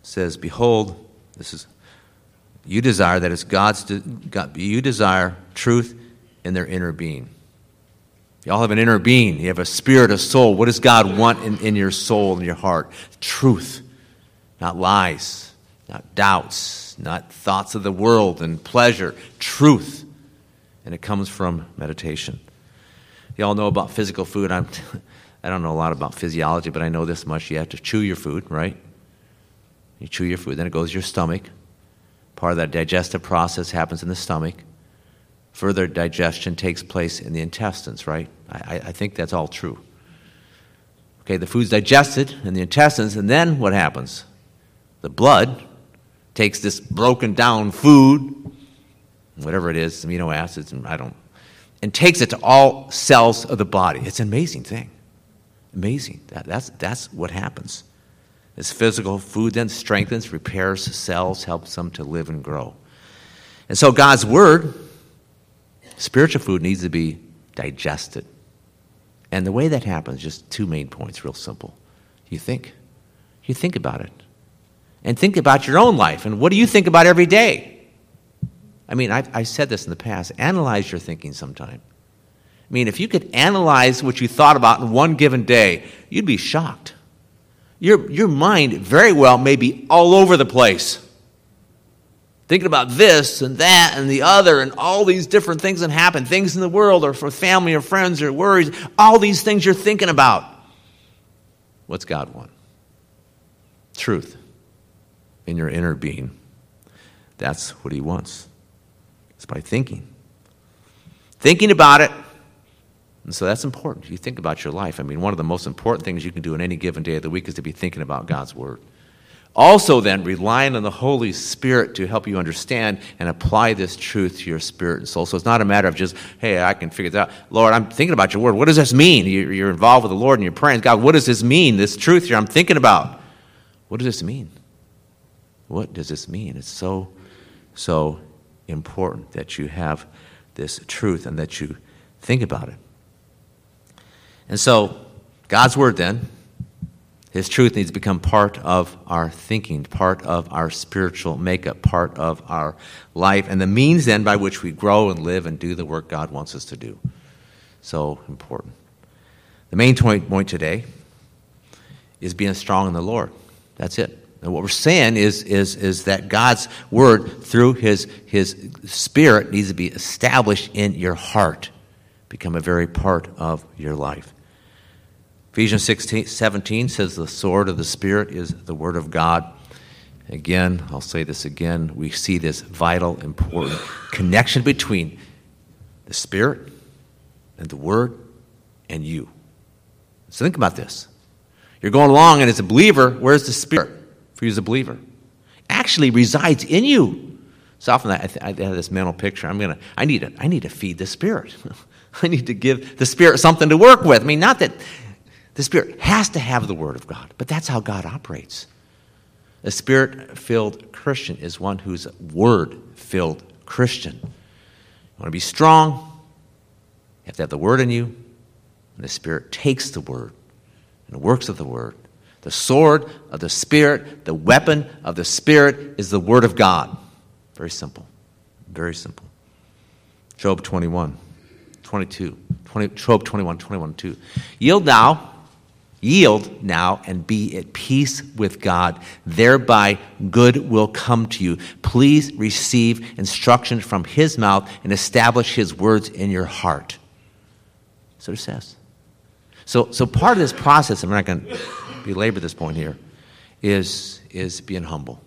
It says, Behold, this is, you desire, that is God's, God, you desire truth in their inner being. You all have an inner being. You have a spirit, a soul. What does God want in, in your soul and your heart? Truth, not lies, not doubts, not thoughts of the world and pleasure. Truth. And it comes from meditation. You all know about physical food. I'm, I don't know a lot about physiology, but I know this much. You have to chew your food, right? You chew your food, then it goes to your stomach. Part of that digestive process happens in the stomach further digestion takes place in the intestines, right? I, I, think that's all true. Okay, the food's digested in the intestines, and then what happens? The blood takes this broken down food, whatever it is, amino acids, and I don't, and takes it to all cells of the body. It's an amazing thing. Amazing. That, that's, that's what happens. This physical food then strengthens, repairs cells, helps them to live and grow. And so God's Word Spiritual food needs to be digested. And the way that happens, just two main points, real simple. You think. You think about it. And think about your own life. And what do you think about every day? I mean, I've, I've said this in the past. Analyze your thinking sometime. I mean, if you could analyze what you thought about in one given day, you'd be shocked. Your, your mind very well may be all over the place thinking about this and that and the other and all these different things that happen. Things in the world or for family or friends or worries. All these things you're thinking about. What's god want? Truth in your inner being. That's what he wants. It's by thinking. Thinking about it. And so that's important. You think about your life. I mean one of the most important things you can do in any given day of the week is to be thinking about god's word Also, then, relying on the Holy Spirit to help you understand and apply this truth to your spirit and soul. So it's not a matter of just, hey, I can figure this out. Lord, I'm thinking about your word. What does this mean? You're involved with the Lord and you're praying. God, what does this mean? This truth here I'm thinking about. What does this mean? What does this mean? It's so, so important that you have this truth and that you think about it. And so, God's word then his truth needs to become part of our thinking, part of our spiritual makeup, part of our life, and the means then by which we grow and live and do the work God wants us to do. So important. The main point, today is being strong in the Lord. That's it. And what we're saying is, is, is that God's word through his, his spirit needs to be established in your heart, become a very part of your life. Ephesians 16, 17 says the sword of the Spirit is the Word of God. Again, I'll say this again. We see this vital, important connection between the Spirit and the Word and you. So think about this. You're going along, and as a believer, where's the Spirit for you as a believer? Actually resides in you. So often I, I have this mental picture. I'm gonna. I need to. I need to feed the Spirit. I need to give the Spirit something to work with. I mean, not that the Spirit has to have the Word of God, but that's how God operates. A Spirit filled Christian is one who's a Word filled Christian. You want to be strong, you have to have the Word in you, and the Spirit takes the Word and works of the Word. The sword of the Spirit, the weapon of the Spirit is the Word of God. Very simple. Very simple. Job 21, 22, 20, Job 21, 21, 2. Yield now Yield now and be at peace with God. Thereby, good will come to you. Please receive instruction from His mouth and establish His words in your heart. So it says. So, so part of this process, I'm not going to belabor this point here, is, is being humble.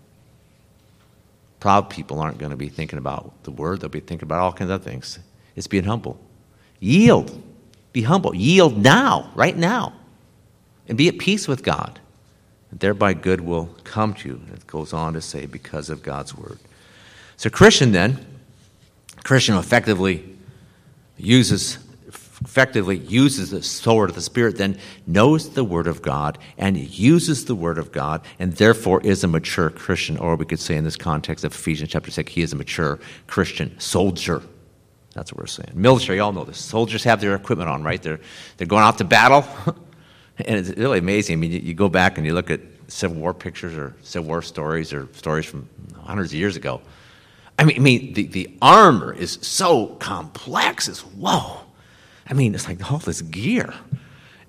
Proud people aren't going to be thinking about the word, they'll be thinking about all kinds of things. It's being humble. Yield. Be humble. Yield now, right now and be at peace with God. And thereby good will come to you. It goes on to say, because of God's word. So, Christian then, Christian effectively uses effectively uses the sword of the Spirit, then knows the Word of God and uses the Word of God, and therefore is a mature Christian. Or we could say, in this context of Ephesians chapter 6, he is a mature Christian soldier. That's what we're saying. Military, all know this. Soldiers have their equipment on, right? They're, they're going out to battle. And it's really amazing. I mean, you, you, go back and you look at Civil War pictures or Civil War stories or stories from hundreds of years ago. I mean, I mean the, the armor is so complex. It's whoa. I mean, it's like all this gear.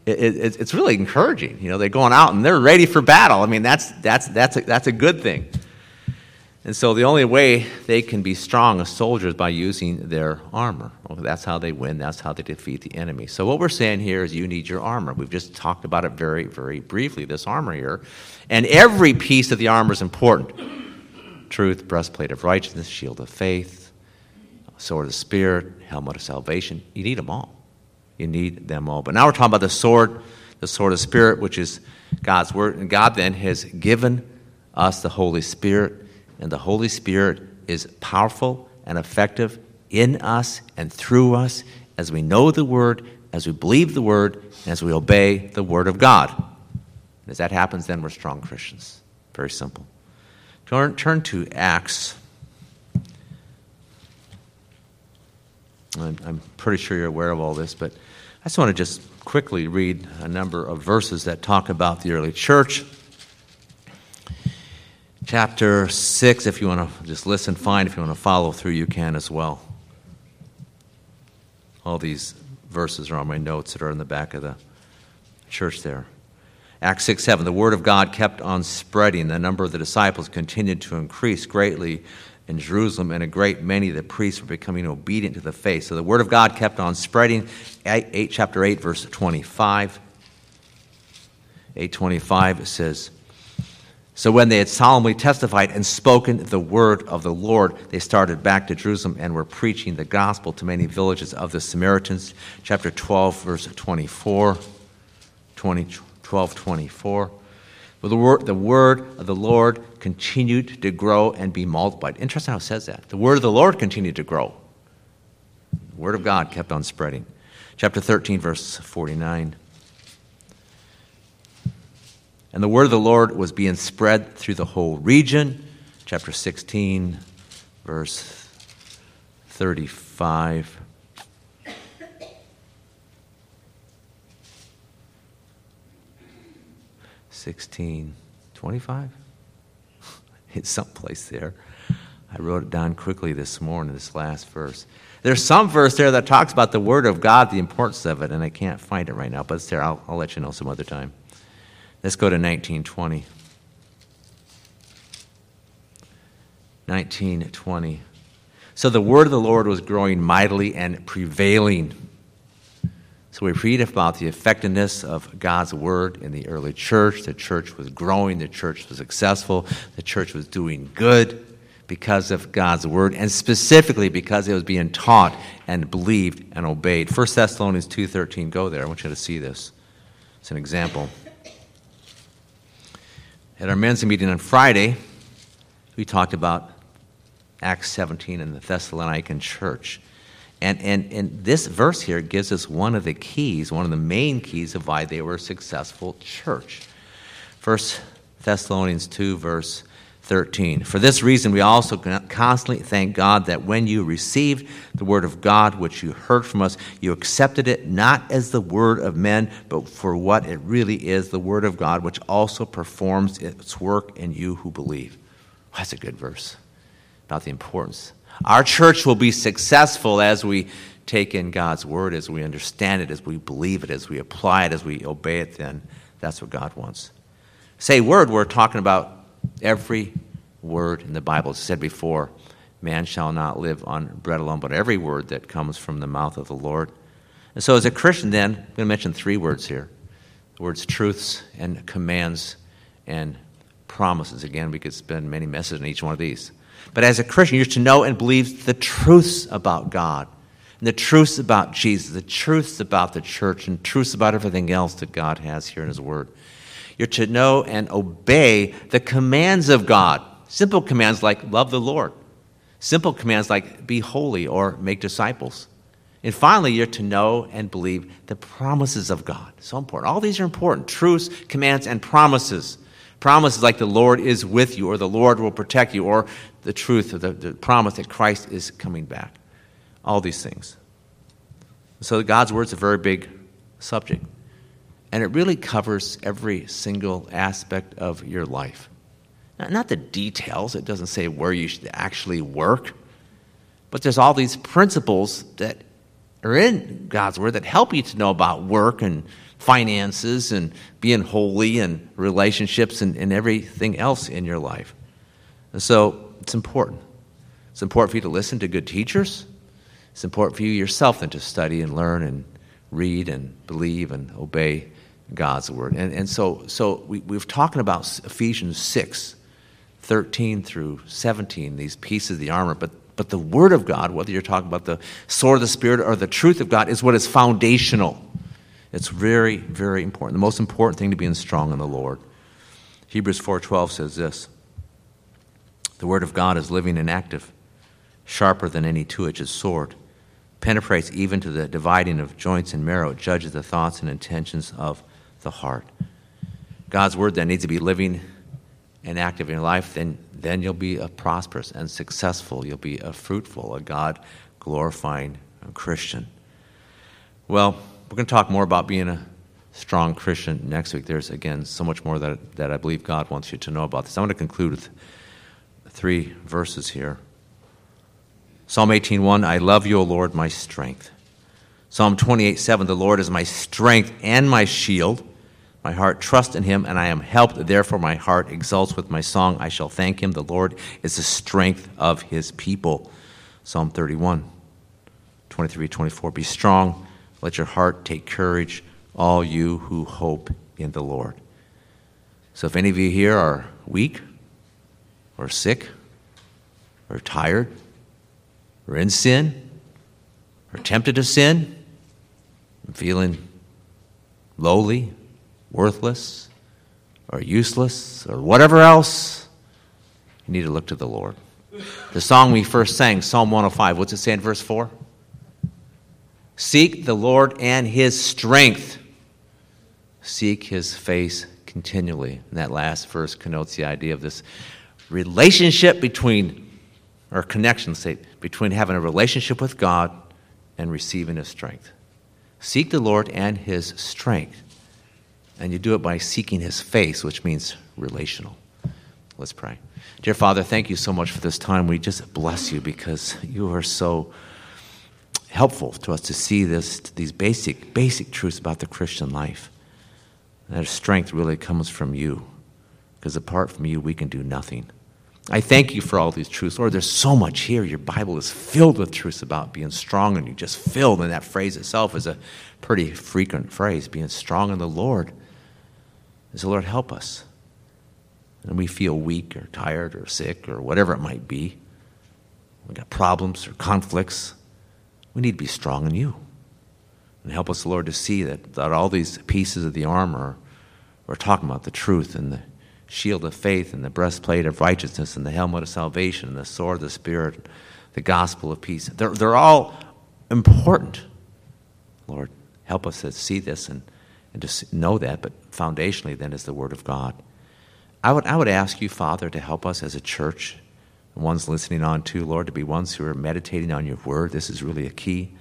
It, it, it's really encouraging. You know, they're going out and they're ready for battle. I mean, that's, that's, that's, a, that's a good thing. And so the only way they can be strong as soldiers by using their armor. Well, that's how they win. That's how they defeat the enemy. So what we're saying here is you need your armor. We've just talked about it very, very briefly, this armor here. And every piece of the armor is important. Truth, breastplate of righteousness, shield of faith, sword of the spirit, helmet of salvation. You need them all. You need them all. But now we're talking about the sword, the sword of spirit, which is God's word. And God then has given us the Holy Spirit and the Holy Spirit is powerful and effective in us and through us as we know the Word, as we believe the Word, and as we obey the Word of God. And as that happens, then we're strong Christians. Very simple. Turn, turn to Acts. I'm, I'm pretty sure you're aware of all this, but I just want to just quickly read a number of verses that talk about the early church chapter 6. If you want to just listen, fine. If you want to follow through, you can as well. All these verses are on my notes that are in the back of the church there. Acts 6 7. The word of God kept on spreading. The number of the disciples continued to increase greatly in Jerusalem, and a great many of the priests were becoming obedient to the faith. So the word of God kept on spreading. 8, chapter 8, verse 25. 825 it says, so when they had solemnly testified and spoken the word of the Lord, they started back to Jerusalem and were preaching the gospel to many villages of the Samaritans. Chapter 12, verse 24. 20, 12, 24. But the word, the word of the Lord continued to grow and be multiplied. Interesting how it says that. The word of the Lord continued to grow. The word of God kept on spreading. Chapter 13, verse 49. And the word of the Lord was being spread through the whole region. Chapter 16, verse 35. Sixteen twenty-five. It's someplace there. I wrote it down quickly this morning, this last verse. There's some verse there that talks about the Word of God, the importance of it, and I can't find it right now, but it's there. I'll, I'll let you know some other time. Let's go to 1920. 1920. So the word of the Lord was growing mightily and prevailing. So we read about the effectiveness of God's word in the early church. The church was growing, the church was successful, the church was doing good because of God's word, and specifically because it was being taught and believed and obeyed. 1 Thessalonians 2.13, go there. I want you to see this. It's an example. At our men's meeting on Friday, we talked about Acts 17 and the Thessalonican church. And, and, and this verse here gives us one of the keys, one of the main keys of why they were a successful church. First Thessalonians 2, verse 13. For this reason, we also constantly thank God that when you received the word of God, which you heard from us, you accepted it not as the word of men, but for what it really is the word of God, which also performs its work in you who believe. That's a good verse about the importance. Our church will be successful as we take in God's word, as we understand it, as we believe it, as we apply it, as we obey it, then that's what God wants. Say word, we're talking about Every word in the Bible said before, man shall not live on bread alone, but every word that comes from the mouth of the Lord. And so, as a Christian, then, I'm going to mention three words here the words truths and commands and promises. Again, we could spend many messages on each one of these. But as a Christian, you're to know and believe the truths about God, and the truths about Jesus, the truths about the church, and truths about everything else that God has here in His Word. You're to know and obey the commands of God. Simple commands like love the Lord. Simple commands like be holy or make disciples. And finally, you're to know and believe the promises of God. So important. All these are important truths, commands, and promises. Promises like the Lord is with you, or the Lord will protect you, or the truth, or the, the promise that Christ is coming back. All these things. So God's word is a very big subject and it really covers every single aspect of your life. Now, not the details, it doesn't say where you should actually work, but there's all these principles that are in God's Word that help you to know about work and finances and being holy and relationships and, and everything else in your life. And so it's important. It's important for you to listen to good teachers. It's important for you yourself then to study and learn and read and believe and obey God's word. And, and so, so we, we've talking about Ephesians 6, 13 through 17, these pieces of the armor. But, but the word of God, whether you're talking about the sword of the Spirit or the truth of God, is what is foundational. It's very, very important. The most important thing to being strong in the Lord. Hebrews 4:12 says this. The word of God is living and active, sharper than any two-edged sword penetrates even to the dividing of joints and marrow, judges the thoughts and intentions of the heart. God's word then needs to be living and active in your life, then, then you'll be a prosperous and successful, you'll be a fruitful, a God glorifying Christian. Well, we're going to talk more about being a strong Christian next week. There's, again, so much more that, that I believe God wants you to know about this. I'm going to conclude with three verses here. Psalm 18:1, I love you, O Lord, my strength. Psalm 28:7, the Lord is my strength and my shield. My heart trusts in him, and I am helped. Therefore, my heart exults with my song. I shall thank him. The Lord is the strength of his people. Psalm 31, 23, 24. Be strong. Let your heart take courage, all you who hope in the Lord. So, if any of you here are weak, or sick, or tired, or in sin, or tempted to sin, feeling lowly, worthless, or useless or whatever else, you need to look to the Lord. The song we first sang, Psalm 105, what's it say in verse 4? Seek the Lord and his strength. Seek his face continually. And that last verse connotes the idea of this relationship between, or connection, say, between having a relationship with God and receiving his strength. Seek the Lord and his strength. And you do it by seeking his face, which means relational. Let's pray. Dear Father, thank you so much for this time. We just bless you because you are so helpful to us to see this, these basic, basic truths about the Christian life. That strength really comes from you, because apart from you, we can do nothing. I thank you for all these truths. Lord, there's so much here. Your Bible is filled with truths about being strong, and you just filled, and that phrase itself is a pretty frequent phrase being strong in the Lord. And so, Lord, help us. And we feel weak or tired or sick or whatever it might be. We got problems or conflicts. We need to be strong in you. And help us, Lord, to see that, that all these pieces of the armor are talking about the truth and the shield of faith and the breastplate of righteousness and the helmet of salvation and the sword of the Spirit, the gospel of peace. They're, they're all important. Lord, help us to see this and, and to know that, but foundationally, then, is the Word of God. I would, I would ask you, Father, to help us as a church, and ones listening on too, Lord, to be ones who are meditating on your Word. This is really a key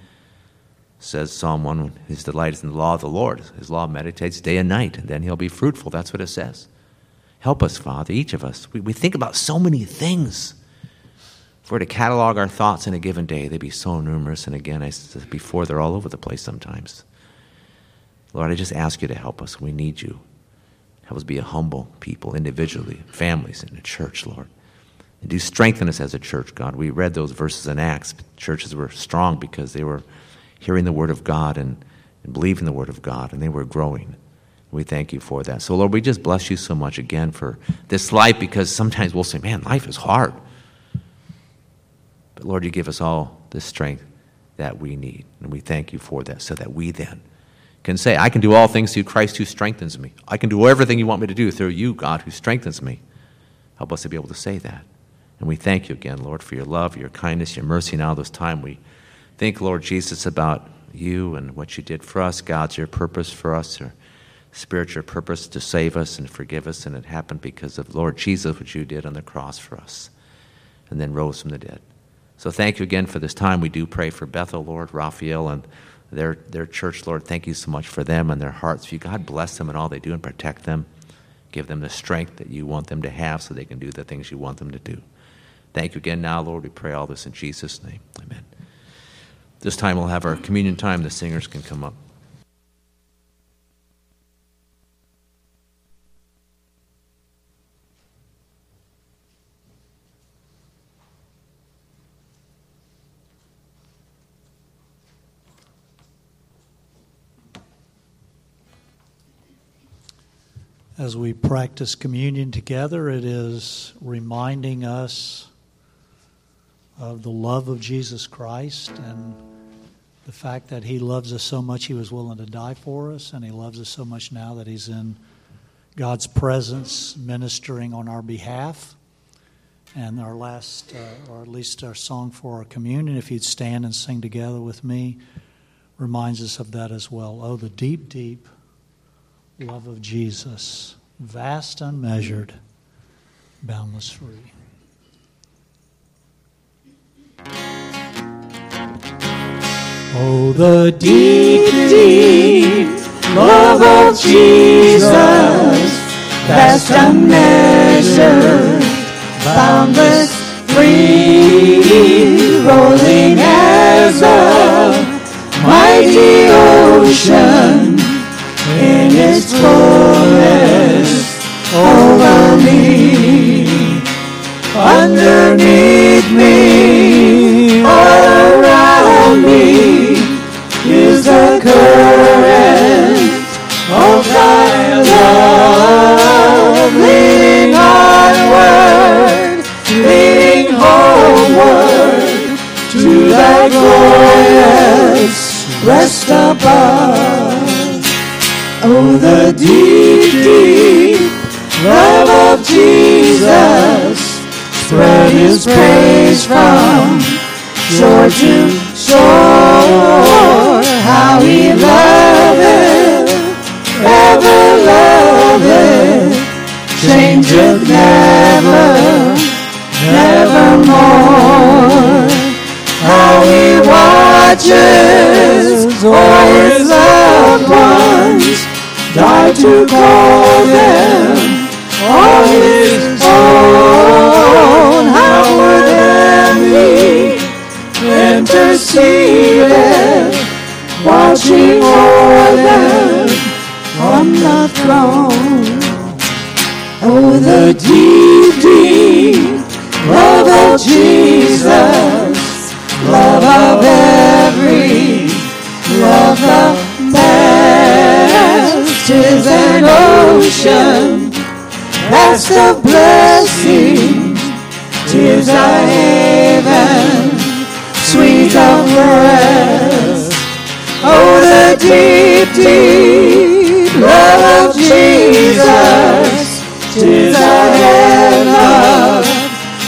says Psalm 1, his delight is in the law of the Lord. His law meditates day and night, and then he'll be fruitful. That's what it says. Help us, Father, each of us. We, we think about so many things. If we're to catalog our thoughts in a given day, they'd be so numerous. And again, I said before, they're all over the place sometimes. Lord, I just ask you to help us. We need you. Help us be a humble people, individually, families, in the church, Lord. And do strengthen us as a church, God. We read those verses in Acts. Churches were strong because they were hearing the Word of God and, and believing the Word of God, and they were growing. We thank you for that. So, Lord, we just bless you so much again for this life because sometimes we'll say, man, life is hard. But, Lord, you give us all the strength that we need. And we thank you for that so that we then can say, I can do all things through Christ who strengthens me. I can do everything you want me to do through you, God, who strengthens me. Help us to be able to say that. And we thank you again, Lord, for your love, your kindness, your mercy, Now, this time we think, Lord Jesus, about you and what you did for us. God's your purpose for us, your spiritual purpose to save us and forgive us, and it happened because of Lord Jesus, what you did on the cross for us, and then rose from the dead. So thank you again for this time. We do pray for Bethel, Lord, Raphael, and their, their church, Lord. Thank you so much for them and their hearts. You God bless them and all they do and protect them. Give them the strength that you want them to have so they can do the things you want them to do. Thank you again now, Lord. We pray all this in Jesus' name. Amen. This time we'll have our communion time. The singers can come up. As we practice communion together, it is reminding us of the love of Jesus Christ and the fact that He loves us so much He was willing to die for us, and He loves us so much now that He's in God's presence ministering on our behalf. And our last, uh, or at least our song for our communion, if you'd stand and sing together with me, reminds us of that as well. Oh, the deep, deep love of Jesus, vast, unmeasured, boundless free. Oh, the deep, deep love of Jesus, vast, unmeasured, boundless, free, rolling as a mighty ocean in its fullness over me, underneath me, around me is the current of thy love, leading onward, leading homeward to thy glorious rest above. Oh, the deep, deep love of Jesus spread his praise from shore to shore. How he loveth, ever loveth, changeth never, nevermore. How he watches o'er his loved died to call them all his own. How them he interceded, watching o'er them from the throne. Oh, the deep, deep love of Jesus, ocean, vast of blessing, tears are haven, sweet of rest. Oh, the deep, deep love of Jesus, tis a heaven,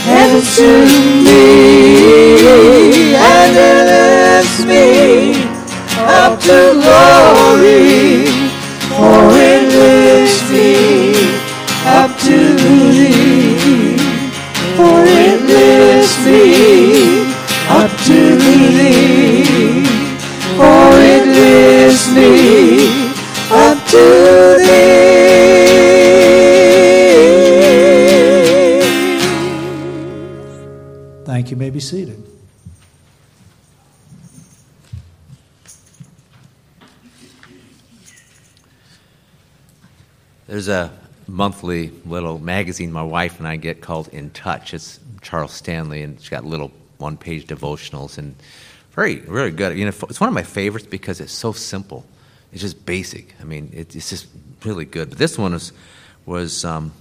and to me, and it lifts me up to glory, be seated. There's a monthly little magazine my wife and I get called In Touch. It's Charles Stanley, and it's got little one-page devotionals and very, very good. You know, it's one of my favorites because it's so simple. It's just basic. I mean, it, it's just really good. But this one was was um,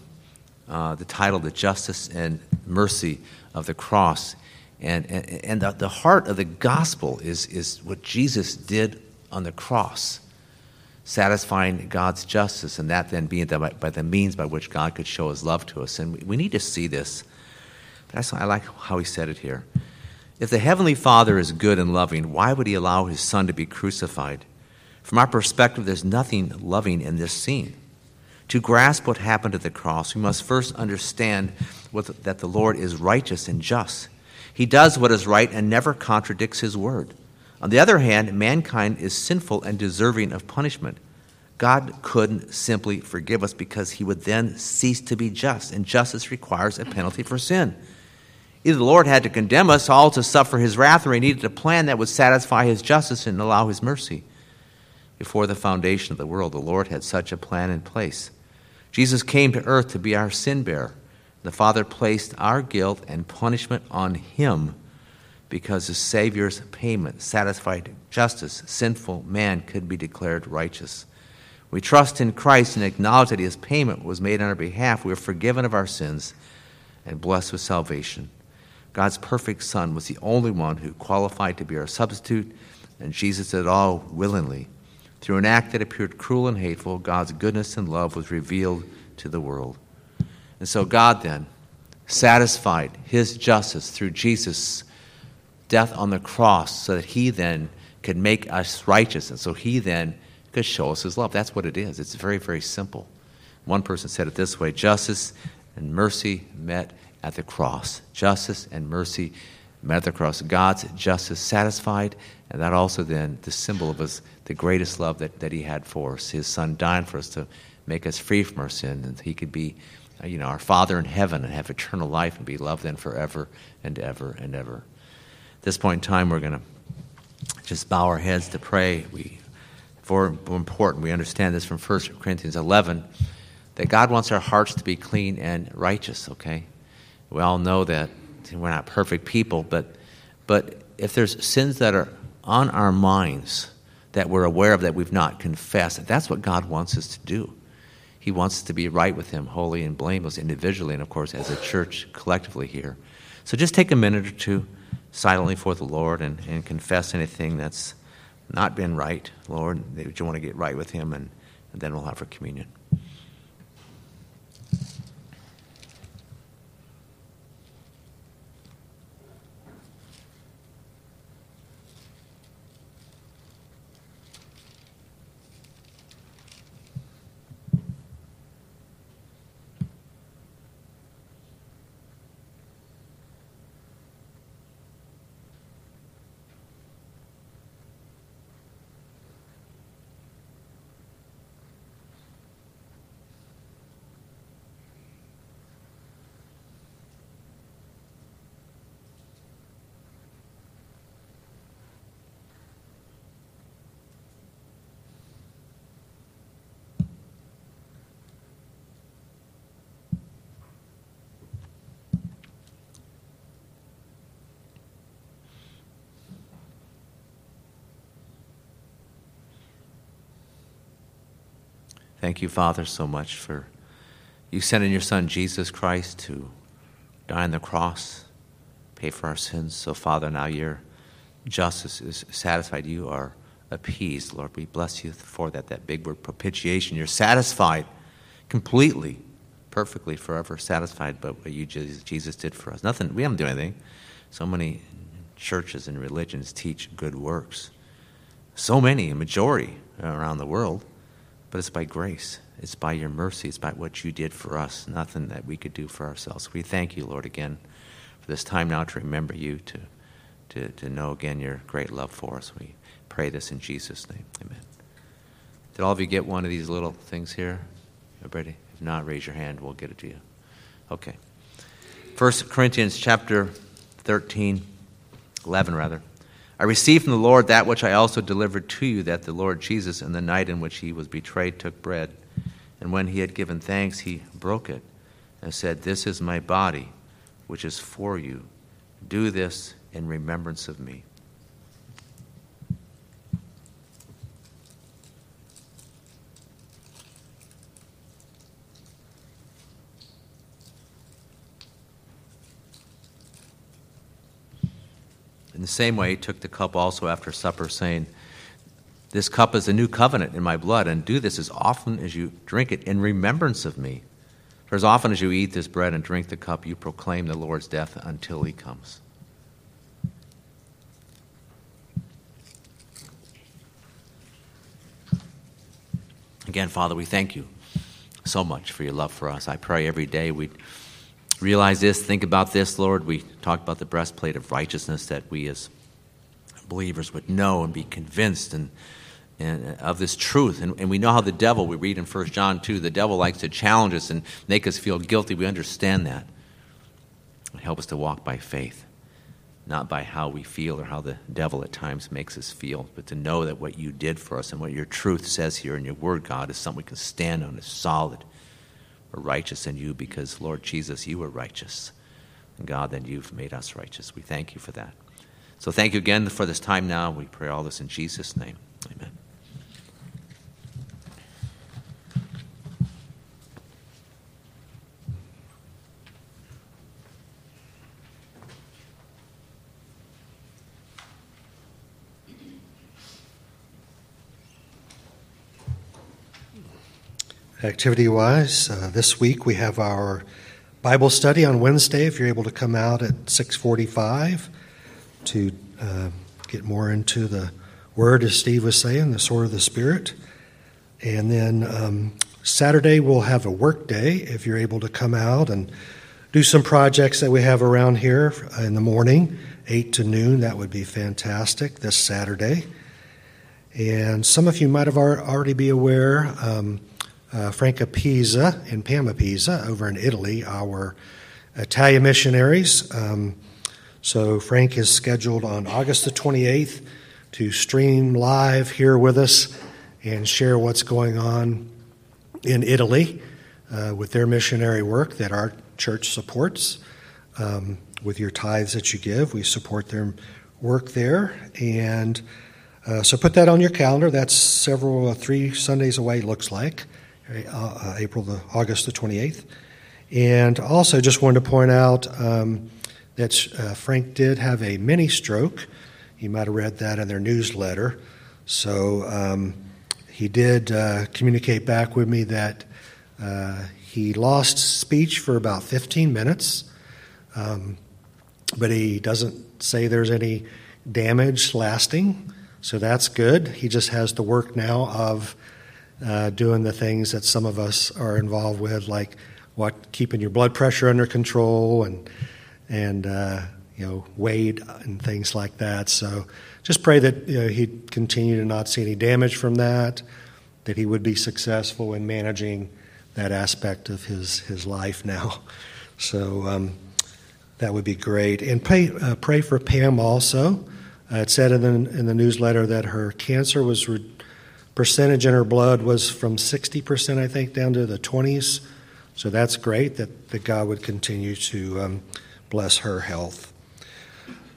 uh, the title, "The Justice and Mercy of the Cross," and and, and the, the heart of the gospel is is what Jesus did on the cross satisfying God's justice, and that then being the, by the means by which God could show his love to us. And we, need to see this. That's, I like how he said it here. If the Heavenly Father is good and loving, why would he allow his Son to be crucified? From our perspective, there's nothing loving in this scene. To grasp what happened at the cross, we must first understand what, that the Lord is righteous and just. He does what is right and never contradicts his word. On the other hand, mankind is sinful and deserving of punishment. God couldn't simply forgive us because he would then cease to be just, and justice requires a penalty for sin. Either the Lord had to condemn us all to suffer his wrath, or he needed a plan that would satisfy his justice and allow his mercy. Before the foundation of the world, the Lord had such a plan in place. Jesus came to earth to be our sin bearer. The Father placed our guilt and punishment on him because the Savior's payment satisfied justice, sinful man could be declared righteous. We trust in Christ and acknowledge that his payment was made on our behalf. We are forgiven of our sins and blessed with salvation. God's perfect Son was the only one who qualified to be our substitute, and Jesus did it all willingly. Through an act that appeared cruel and hateful, God's goodness and love was revealed to the world. And so God then satisfied his justice through Jesus' death on the cross so that he then could make us righteous. And so he then could show us his love. That's what it is. It's very, very simple. One person said it this way justice and mercy met at the cross. Justice and mercy met at the cross. God's justice satisfied, and that also then the symbol of his, the greatest love that, that he had for us. His son dying for us to make us free from our sin, and he could be Uh, you know, our Father in heaven and have eternal life and be loved then forever and ever and ever. At this point in time, we're going to just bow our heads to pray. We, for important, we understand this from 1 Corinthians 11, that God wants our hearts to be clean and righteous, okay? We all know that we're not perfect people, but, but if there's sins that are on our minds that we're aware of that we've not confessed, that's what God wants us to do. He wants us to be right with Him, holy and blameless individually, and of course, as a church collectively here. So just take a minute or two silently for the Lord and, and confess anything that's not been right, Lord, that you want to get right with Him, and, and then we'll have our communion. Thank you, Father, so much for you sending your Son, Jesus Christ, to die on the cross, pay for our sins. So, Father, now your justice is satisfied. You are appeased, Lord. We bless you for that, that big word, propitiation. You're satisfied completely, perfectly, forever satisfied by what you, Jesus, did for us. Nothing, we haven't done anything. So many churches and religions teach good works. So many, a majority around the world. But it's by grace. It's by your mercy. It's by what you did for us. Nothing that we could do for ourselves. We thank you, Lord, again for this time now to remember you, to, to, to know again your great love for us. We pray this in Jesus' name. Amen. Did all of you get one of these little things here? Everybody? If not, raise your hand. We'll get it to you. Okay. 1 Corinthians chapter 13, 11 rather. I received from the Lord that which I also delivered to you that the Lord Jesus, in the night in which he was betrayed, took bread. And when he had given thanks, he broke it and said, This is my body, which is for you. Do this in remembrance of me. In the same way, he took the cup also after supper, saying, This cup is a new covenant in my blood, and do this as often as you drink it in remembrance of me. For as often as you eat this bread and drink the cup, you proclaim the Lord's death until he comes. Again, Father, we thank you so much for your love for us. I pray every day we realize this, think about this, Lord. We talked about the breastplate of righteousness that we as believers would know and be convinced and, and of this truth. And, and we know how the devil, we read in 1 John 2, the devil likes to challenge us and make us feel guilty. We understand that. Help us to walk by faith, not by how we feel or how the devil at times makes us feel, but to know that what you did for us and what your truth says here in your word, God, is something we can stand on, is solid we're righteous in you because, Lord Jesus, you were righteous. And God, then you've made us righteous. We thank you for that. So thank you again for this time now. We pray all this in Jesus' name. Amen. Activity wise uh, this week we have our bible study on wednesday. If you're able to come out at 6.45 to uh, get more into the word as steve was saying the sword of the spirit. And then um, saturday we'll have a work day if you're able to come out and do some projects that we have around here in the morning 8 to noon. That would be fantastic this saturday. And some of you might have already be aware um, uh, Franca Pisa and Pama Pisa over in Italy, our Italian missionaries. Um, so Frank is scheduled on August the 28th to stream live here with us and share what's going on in Italy uh, with their missionary work that our church supports. Um, with your tithes that you give, we support their work there. And uh, so put that on your calendar. That's several, uh, three Sundays away, looks like. Uh, uh, April the August the 28th. And also, just wanted to point out um, that uh, Frank did have a mini stroke. You might have read that in their newsletter. So um, he did uh, communicate back with me that uh, he lost speech for about 15 minutes, um, but he doesn't say there's any damage lasting. So that's good. He just has the work now of uh, doing the things that some of us are involved with, like what keeping your blood pressure under control and and uh, you know weight and things like that. So just pray that you know, he'd continue to not see any damage from that, that he would be successful in managing that aspect of his his life now. So um, that would be great. And pray uh, pray for Pam also. Uh, it said in the in the newsletter that her cancer was. Re- percentage in her blood was from 60%, I think, down to the 20s. So that's great that, that God would continue to um, bless her health.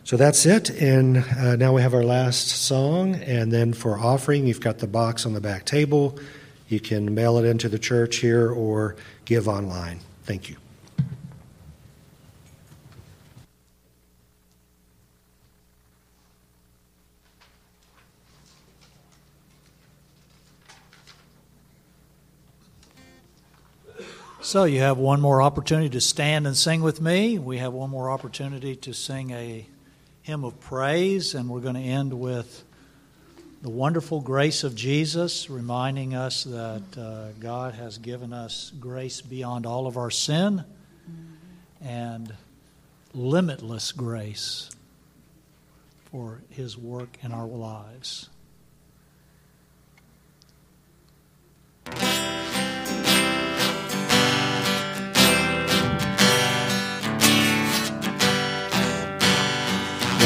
So that's it. And uh, now we have our last song. And then for offering, you've got the box on the back table. You can mail it into the church here or give online. Thank you. So you have one more opportunity to stand and sing with me. We have one more opportunity to sing a hymn of praise, and we're going to end with the wonderful grace of Jesus, reminding us that uh, God has given us grace beyond all of our sin and limitless grace for His work in our lives.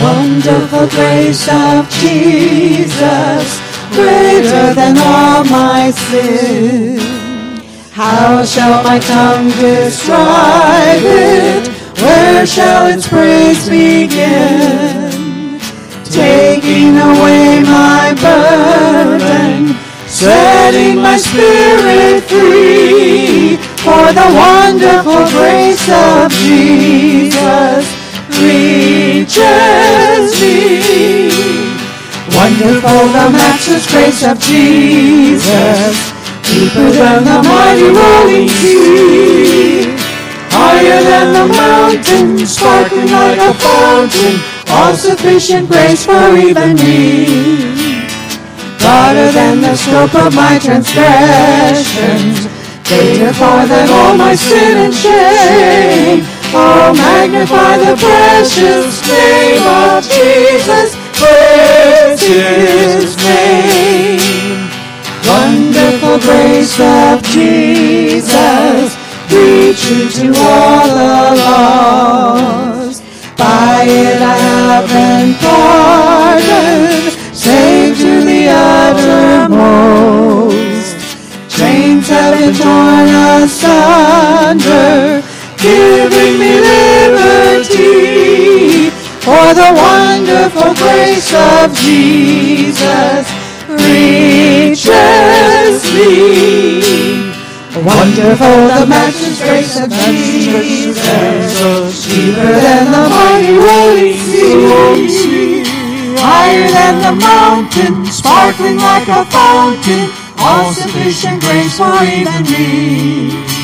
Wonderful grace of Jesus, greater than all my sin. How shall my tongue describe it? Where shall its praise begin? Taking away my burden, setting my spirit free. For the wonderful grace of Jesus reaches me. Wonderful the matchless grace of Jesus, deeper than the mighty rolling sea. Higher than the mountain, sparkling like a fountain, all sufficient grace for even me. Broader than the scope of my transgressions, greater far than all my sin and shame. Oh, magnify the precious name of Jesus. Praise his name. Wonderful grace of Jesus, reaching to all the lost. By it I have been pardoned, saved to the uttermost. Chains have been torn asunder, giving me liberty. For the wonderful grace of Jesus reaches me. Wonderful the matchless grace of Jesus, deeper than the mighty rolling sea, higher than the mountain, sparkling like a fountain, all sufficient grace for even me.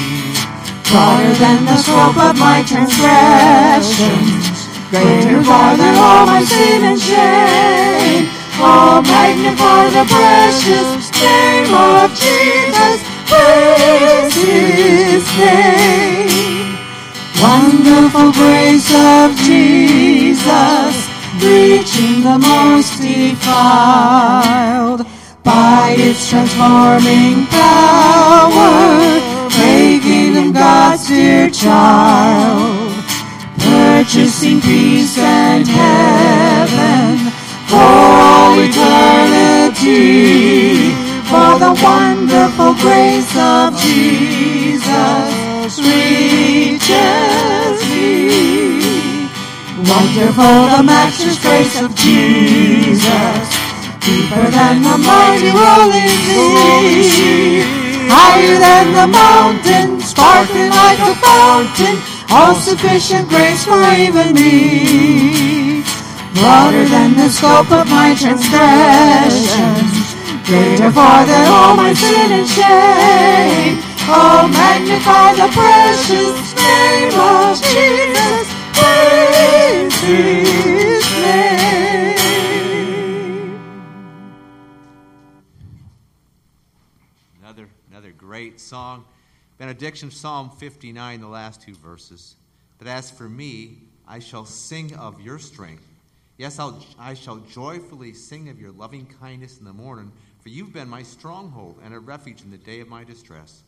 Broader than the scope of my transgressions, greater far than all my sin and shame. Oh, magnify the precious name of Jesus, praise His name. Wonderful grace of Jesus, reaching the most defiled by its transforming power, making them God's dear child, purchasing peace and heaven for all eternity. For the wonderful grace of Jesus reaches me. Wonderful the matchless grace of Jesus, deeper than the mighty rolling sea, higher than the mountain, sparkling like a fountain, all sufficient grace for even me. Broader than the scope of my transgressions, greater far than all my sin and shame. Oh, magnify the precious name of Jesus, praise song. Benediction, Psalm 59, the last two verses. But as for me, I shall sing of your strength. Yes, I'll, I shall joyfully sing of your loving kindness in the morning, for you've been my stronghold and a refuge in the day of my distress.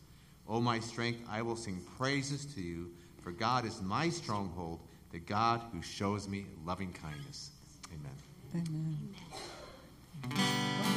O my strength, I will sing praises to you, for God is my stronghold, the God who shows me loving kindness. Amen. Amen.